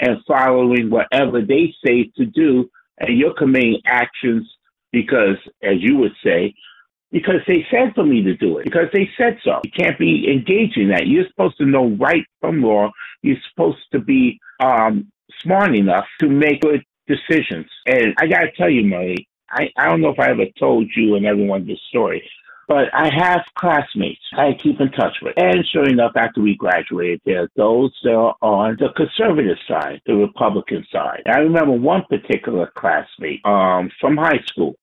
and following whatever they say to do, and you're committing actions because, as you would say, because they said for me to do it, because they said so. You can't be engaging that. You're supposed to know right from wrong. You're supposed to be um, smart enough to make good decisions. And I got to tell you, Murray, I, I don't know if I ever told you and everyone this story, but I have classmates I keep in touch with. And sure enough, after we graduated, there are those that are on the conservative side, the Republican side. I remember one particular classmate um, from high school.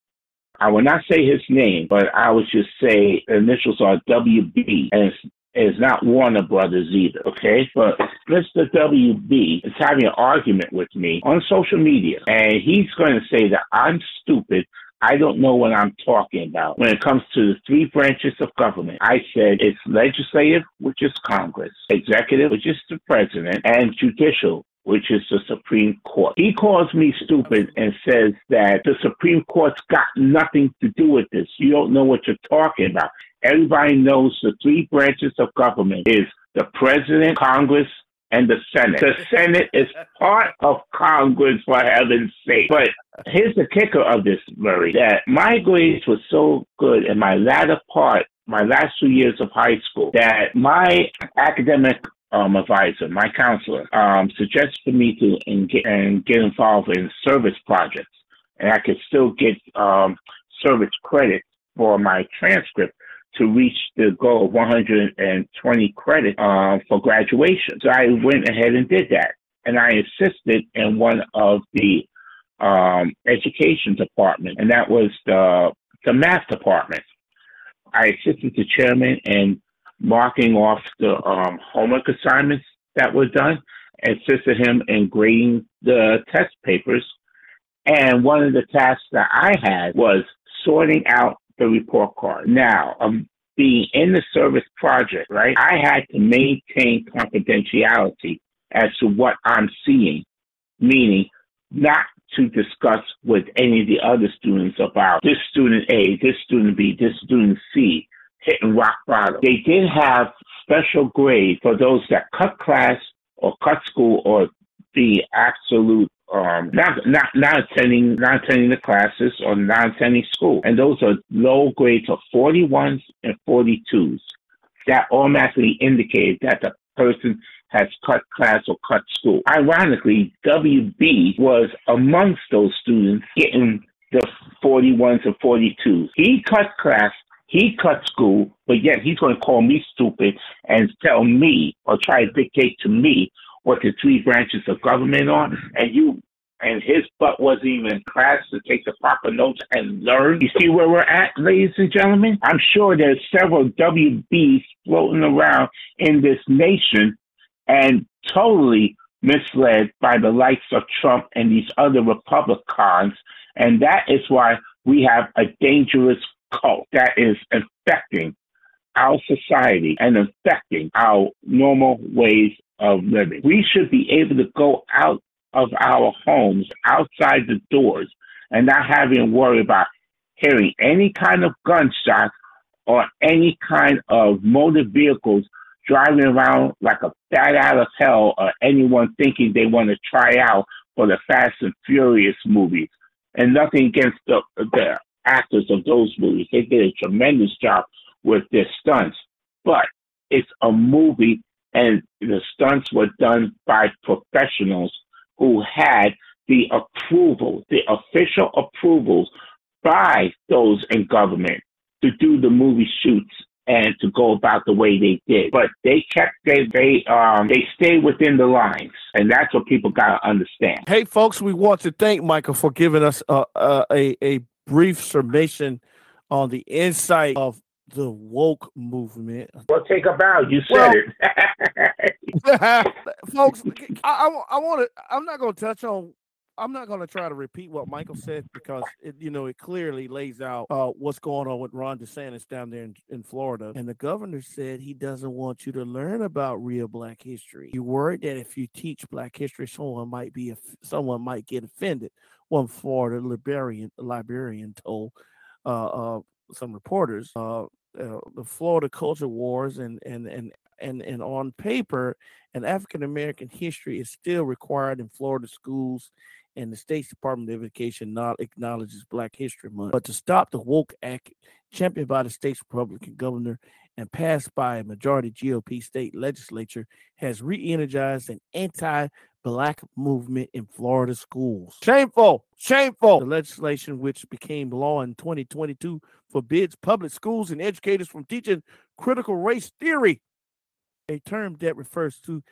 I will not say his name, but I would just say initials are WB, and it's is not Warner Brothers either, okay? But Mr. WB is having an argument with me on social media, and he's going to say that I'm stupid I don't know what I'm talking about. When it comes to the three branches of government, I said it's legislative, which is Congress, executive, which is the president, and judicial, which is the Supreme Court. He calls me stupid and says that the Supreme Court's got nothing to do with this. You don't know what you're talking about. Everybody knows the three branches of government is the president, Congress, and the Senate. The Senate is part of Congress, for heaven's sake. But here's the kicker of this, Murray, that my grades were so good in my latter part, my last two years of high school, that my academic um, advisor, my counselor, um, suggested me to engage and get involved in service projects. And I could still get um, service credit for my transcript to reach the goal of 120 credit uh, for graduation. So I went ahead and did that. And I assisted in one of the um, education department, and that was the, the math department. I assisted the chairman in marking off the um, homework assignments that were done, assisted him in grading the test papers. And one of the tasks that I had was sorting out the report card. Now, um, being in the service project, right, I had to maintain confidentiality as to what I'm seeing, meaning not to discuss with any of the other students about this student A, this student B, this student C hitting rock bottom. They did have special grade for those that cut class or cut school or the absolute um, not not not attending not attending the classes or not attending school, and those are low grades of 41s and 42s. That automatically indicated that the person has cut class or cut school. Ironically, WB was amongst those students getting the 41s and 42s. He cut class, he cut school, but yet he's going to call me stupid and tell me or try to dictate to me what the three branches of government are, and you and his butt wasn't even class to take the proper notes and learn. You see where we're at, ladies and gentlemen? I'm sure there's several WBs floating around in this nation and totally misled by the likes of Trump and these other Republicans. And that is why we have a dangerous cult that is infecting our society and affecting our normal ways of living. We should be able to go out of our homes, outside the doors, and not having to worry about hearing any kind of gunshots or any kind of motor vehicles driving around like a bat out of hell or anyone thinking they want to try out for the Fast and Furious movies. And nothing against the, the actors of those movies. They did a tremendous job with their stunts. But it's a movie and the stunts were done by professionals who had the approval, the official approvals by those in government to do the movie shoots and to go about the way they did. But they kept they they um they stayed within the lines, and that's what people gotta understand. Hey, folks, we want to thank Michael for giving us a a, a brief summation on the insight of the woke movement. Well, take a bow. You said well, it, folks. I, I, I want to. I'm not going to touch on. I'm not going to try to repeat what Michael said because it, you know, it clearly lays out uh, what's going on with Ron DeSantis down there in, in Florida. And the governor said he doesn't want you to learn about real Black history. You worried that if you teach Black history, someone might be someone might get offended. One Florida librarian librarian told uh, uh, some reporters. Uh, uh, the Florida culture wars and and and and and on paper, an African American history is still required in Florida schools, and the state's Department of Education not acknowledges Black History Month. But to stop the woke act championed by the state's Republican governor and passed by a majority GOP state legislature has re-energized an anti-black movement in Florida schools. Shameful, shameful. The legislation, which became law in 2022, forbids public schools and educators from teaching critical race theory, a term that refers to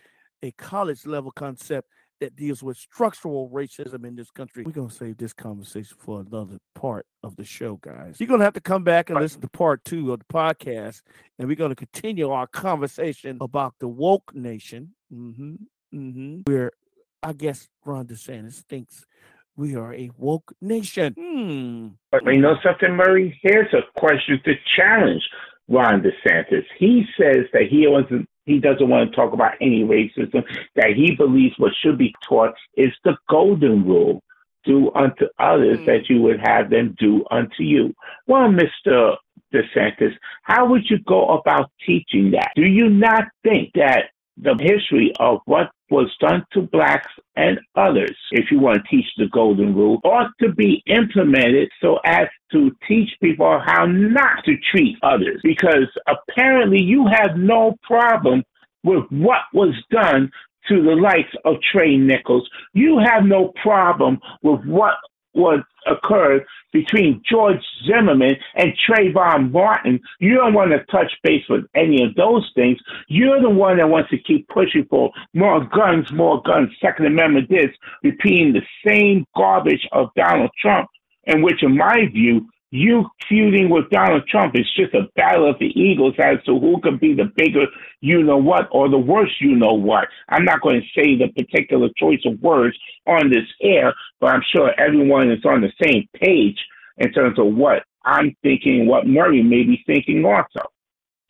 a college level concept that deals with structural racism in this country. We're going to save this conversation for another part of the show, guys. You're going to have to come back and listen to part two of the podcast, and we're going to continue our conversation about the woke nation. Mm-hmm, mm-hmm, where I guess Ron DeSantis thinks we are a woke nation. Hmm. But you know something, Murray? Here's a question to challenge Ron DeSantis. He says that he wasn't he doesn't want to talk about any racism, that he believes what should be taught is the golden rule. Do unto others mm. that you would have them do unto you. Well, Mr. DeSantis, how would you go about teaching that? Do you not think that the history of what was done to blacks and others, if you want to teach the golden rule, ought to be implemented so as to teach people how not to treat others. Because apparently you have no problem with what was done to the likes of Trey Nichols. You have no problem with what was occurred between George Zimmerman and Trayvon Martin. You don't want to touch base with any of those things. You're the one that wants to keep pushing for more guns, more guns, Second Amendment this, repeating the same garbage of Donald Trump, in which, in my view, you feuding with Donald Trump is just a battle of the egos as to who can be the bigger you know what or the worse you know what. I'm not going to say the particular choice of words on this air, but I'm sure everyone is on the same page in terms of what I'm thinking, what Murray may be thinking also.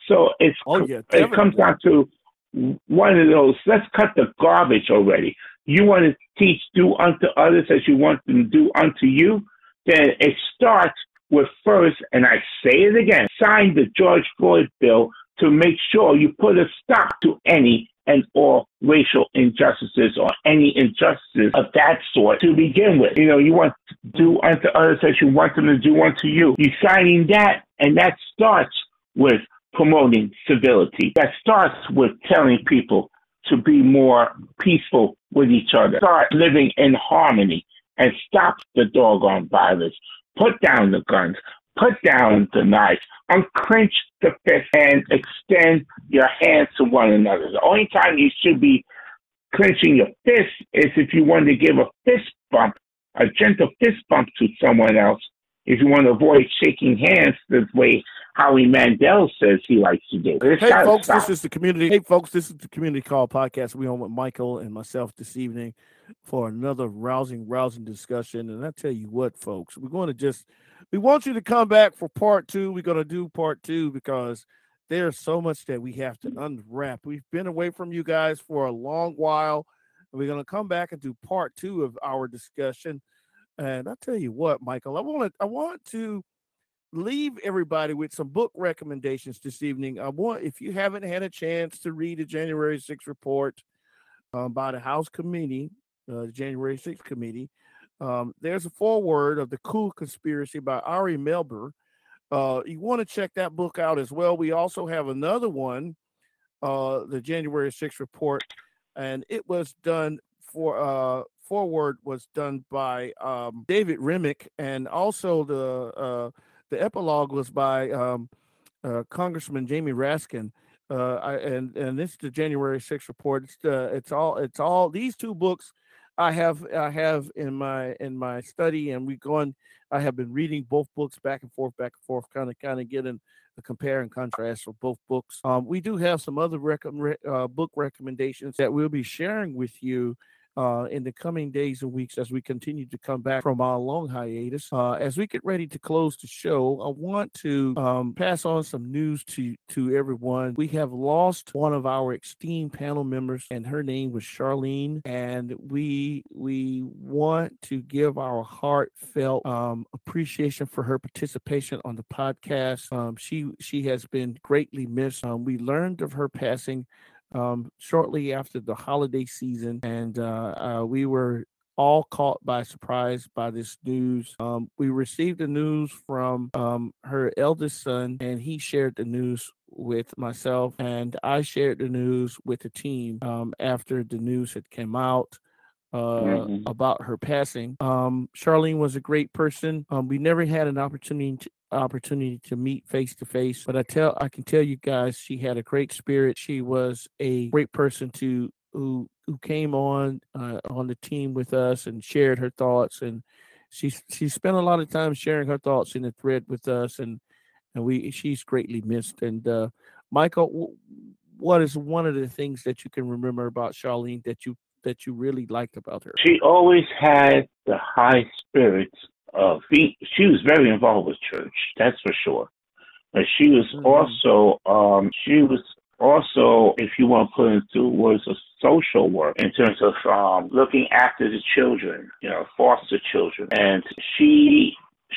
So it's oh, yeah, it comes down to one of those. Let's cut the garbage already. You want to teach do unto others as you want them to do unto you. Then it starts with first, and I say it again, sign the George Floyd bill to make sure you put a stop to any and all racial injustices or any injustices of that sort to begin with. You know, you want to do unto others as you want them to do unto you. You signing that, and that starts with promoting civility. That starts with telling people to be more peaceful with each other. Start living in harmony and stop the doggone violence. Put down the guns. Put down the knives. Unclench the fist and extend your hands to one another. The only time you should be clenching your fist is if you want to give a fist bump, a gentle fist bump to someone else. If you want to avoid shaking hands this way Howie Mandel says he likes to do. It's hey, folks, this is the community. Hey, folks, this is the community call podcast. We on with Michael and myself this evening for another rousing, rousing discussion. And I tell you what, folks, we're going to just we want you to come back for part two. We're going to do part two because there's so much that we have to unwrap. We've been away from you guys for a long while. And we're going to come back and do part two of our discussion. And I tell you what, Michael, I want to I want to leave everybody with some book recommendations this evening. I want if you haven't had a chance to read the January 6th report um, by the House Committee, uh, the January 6th Committee, um, there's a foreword of the Coup Conspiracy by Ari Melber. Uh, you want to check that book out as well. We also have another one, uh, the January 6th report, and it was done for uh, foreword was done by um, David Remnick, and also the uh, the epilogue was by um, uh, Congressman Jamie Raskin. Uh, I, and and this is the January 6th report. It's the, it's all it's all these two books I have I have in my in my study, and we've gone. I have been reading both books back and forth, back and forth, kind of kind of getting a compare and contrast of both books. Um, we do have some other rec- uh, book recommendations that we'll be sharing with you uh, in the coming days and weeks as we continue to come back from our long hiatus. Uh, as we get ready to close the show, I want to um, pass on some news to to everyone. We have lost one of our esteemed panel members, and her name was Charlene, and we we want to give our heartfelt um, appreciation for her participation on the podcast. Um, she she has been greatly missed. Um, we learned of her passing um, shortly after the holiday season, and uh, uh, we were all caught by surprise by this news. Um, we received the news from um, her eldest son, and he shared the news with myself, and I shared the news with the team um, after the news had came out. Uh, mm-hmm. about her passing. Um, Charlene was a great person. Um, we never had an opportunity to, opportunity to meet face to face. But I tell I can tell you guys she had a great spirit. She was a great person to who who came on uh, on the team with us and shared her thoughts and she she spent a lot of time sharing her thoughts in the thread with us and and we she's greatly missed and uh, Michael what is one of the things that you can remember about Charlene that you that you really liked about her? She always had the high spirits uh, she was very involved with church, that's for sure. But she was mm-hmm. also, um, she was also, if you want to put it into words of social work in terms of um, looking after the children, you know, foster children. And she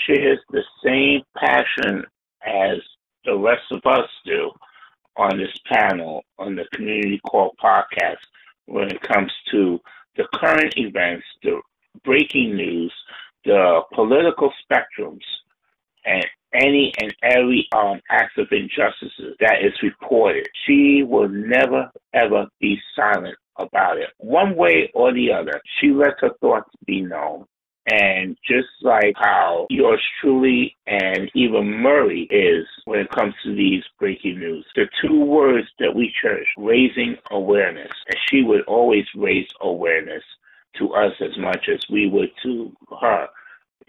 shares the same passion as the rest of us do on this panel on the Community Call podcast when it comes to the current events, the breaking news, political spectrums and any and every um, act of injustices that is reported. She will never, ever be silent about it. One way or the other, she lets her thoughts be known. And just like how yours truly and even Murray is when it comes to these breaking news, the two words that we cherish, raising awareness. And she would always raise awareness to us as much as we would to her.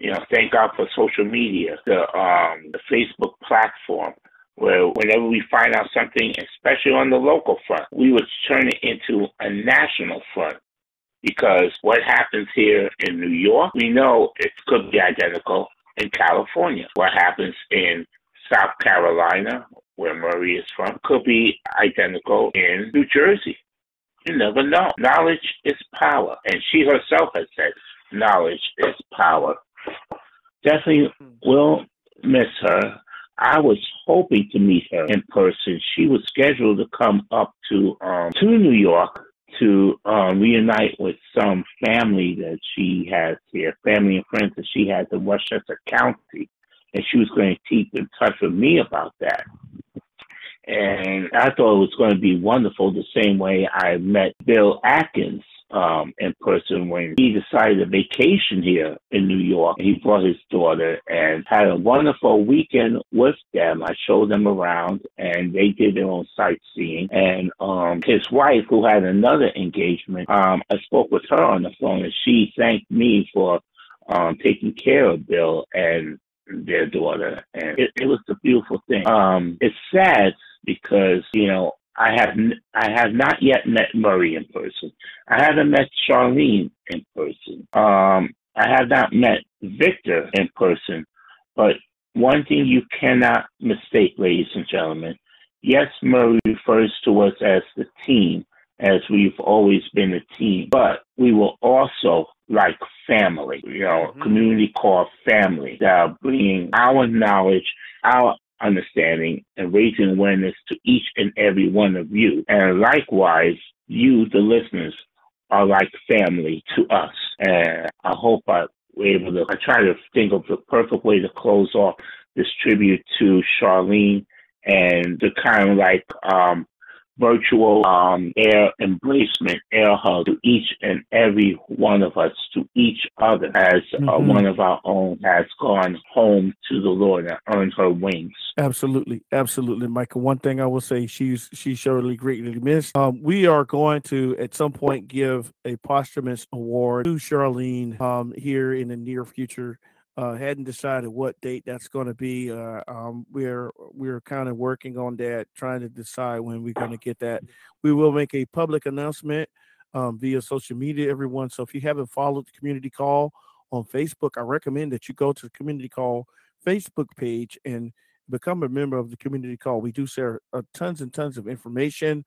You know, thank God for social media, the um, the Facebook platform, where whenever we find out something, especially on the local front, we would turn it into a national front. Because what happens here in New York, we know it could be identical in California. What happens in South Carolina where Murray is from, could be identical in New Jersey. You never know. Knowledge is power. And she herself has said, knowledge is power. Definitely will miss her. I was hoping to meet her in person. She was scheduled to come up to um, to New York to um, reunite with some family that she has here, family and friends that she has in Westchester County, and she was going to keep in touch with me about that. And I thought it was going to be wonderful the same way I met Bill Atkins um, in person when he decided to vacation here in New York. He brought his daughter and had a wonderful weekend with them. I showed them around and they did their own sightseeing. And um, his wife, who had another engagement, um, I spoke with her on the phone and she thanked me for um, taking care of Bill and their daughter. And it, it was a beautiful thing. Um, it's sad because, you know, I have I have not yet met Murray in person. I haven't met Charlene in person. Um, I have not met Victor in person. But one thing you cannot mistake, ladies and gentlemen, yes, Murray refers to us as the team, as we've always been a team, but we will also like family, you know, mm-hmm. community called family that are bringing our knowledge, our understanding and raising awareness to each and every one of you. And likewise, you, the listeners, are like family to us. And I hope I were able to, I try to think of the perfect way to close off this tribute to Charlene and the kind of like um, virtual um, air embracement, air hug to each and every one of us, to each other, as uh, mm-hmm. uh, one of our own has gone home to the Lord and earned her wings. Absolutely, absolutely, Michael. One thing I will say, she's she's surely greatly missed. Um, we are going to at some point give a posthumous award to Charlene um, here in the near future uh, hadn't decided what date that's going to be. Uh, um, we're we're kind of working on that, trying to decide when we're going to get that. We will make a public announcement um, via social media, everyone. So if you haven't followed the community call on Facebook, I recommend that you go to the community call Facebook page and become a member of the community call. We do share uh, tons and tons of information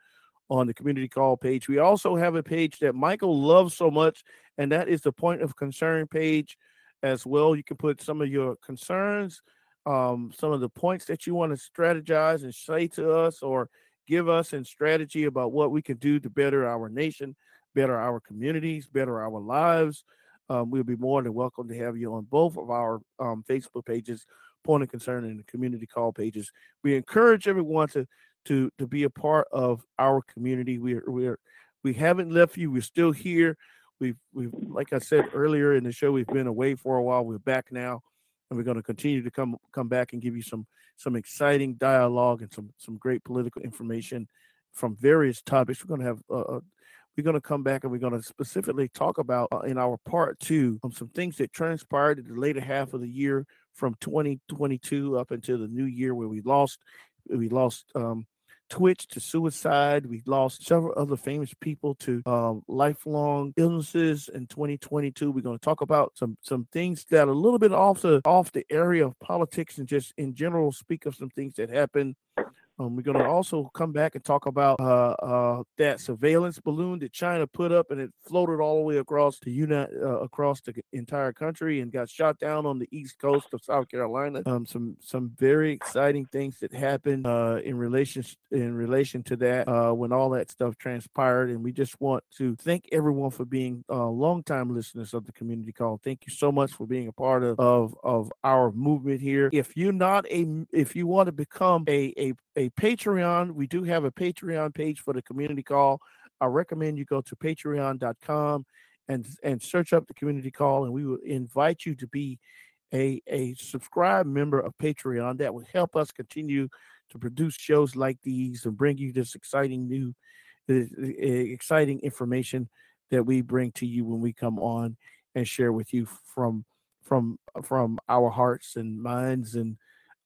on the community call page. We also have a page that Michael loves so much, and that is the point of concern page as well. You can put some of your concerns, um, some of the points that you want to strategize and say to us or give us in strategy about what we can do to better our nation, better our communities, better our lives. Um, we'll be more than welcome to have you on both of our um, Facebook pages, Point of Concern and the community call pages. We encourage everyone to to to be a part of our community. We're we're we haven't left you. We're still here. We've we've like I said earlier in the show, we've been away for a while. We're back now, and we're going to continue to come come back and give you some some exciting dialogue and some some great political information from various topics. We're going to have uh, uh we're going to come back and we're going to specifically talk about uh, in our part two um, some things that transpired in the later half of the year from 2022 up until the new year where we lost we lost um, Twitch to suicide. We lost several other famous people to um, lifelong illnesses in 2022. We're going to talk about some some things that are a little bit off the off the area of politics and just in general speak of some things that happened um, we're going to also come back and talk about uh, uh, that surveillance balloon that China put up, and it floated all the way across the unit uh, across the entire country and got shot down on the east coast of South Carolina. Um, some some very exciting things that happened uh, in relation in relation to that uh, when all that stuff transpired, and we just want to thank everyone for being uh, longtime listeners of the community call. Thank you so much for being a part of of, of our movement here. If you're not a if you want to become a a a Patreon. We do have a Patreon page for the community call. I recommend you go to patreon.com and and search up the community call and we will invite you to be a a subscribe member of Patreon that will help us continue to produce shows like these and bring you this exciting new uh, uh, exciting information that we bring to you when we come on and share with you from from from our hearts and minds and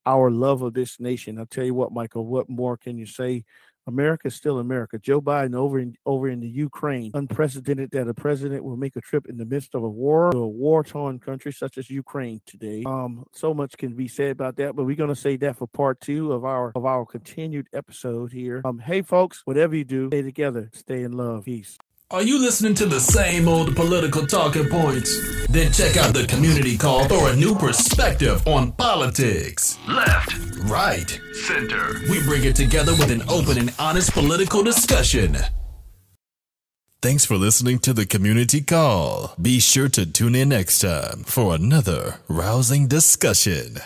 our love of this nation. I'll tell you what, Michael, what more can you say America is still America. Joe Biden over in over in the Ukraine, unprecedented that a president will make a trip in the midst of a war to a war torn country such as Ukraine today. Um, so much can be said about that, but we're gonna say that for part two of our of our continued episode here. Um, hey folks, whatever you do, stay together, stay in love, peace. Are you listening to the same old political talking points? Then check out the community call for a new perspective on politics. Left, right, center. We bring it together with an open and honest political discussion. Thanks for listening to the community call. Be sure to tune in next time for another rousing discussion.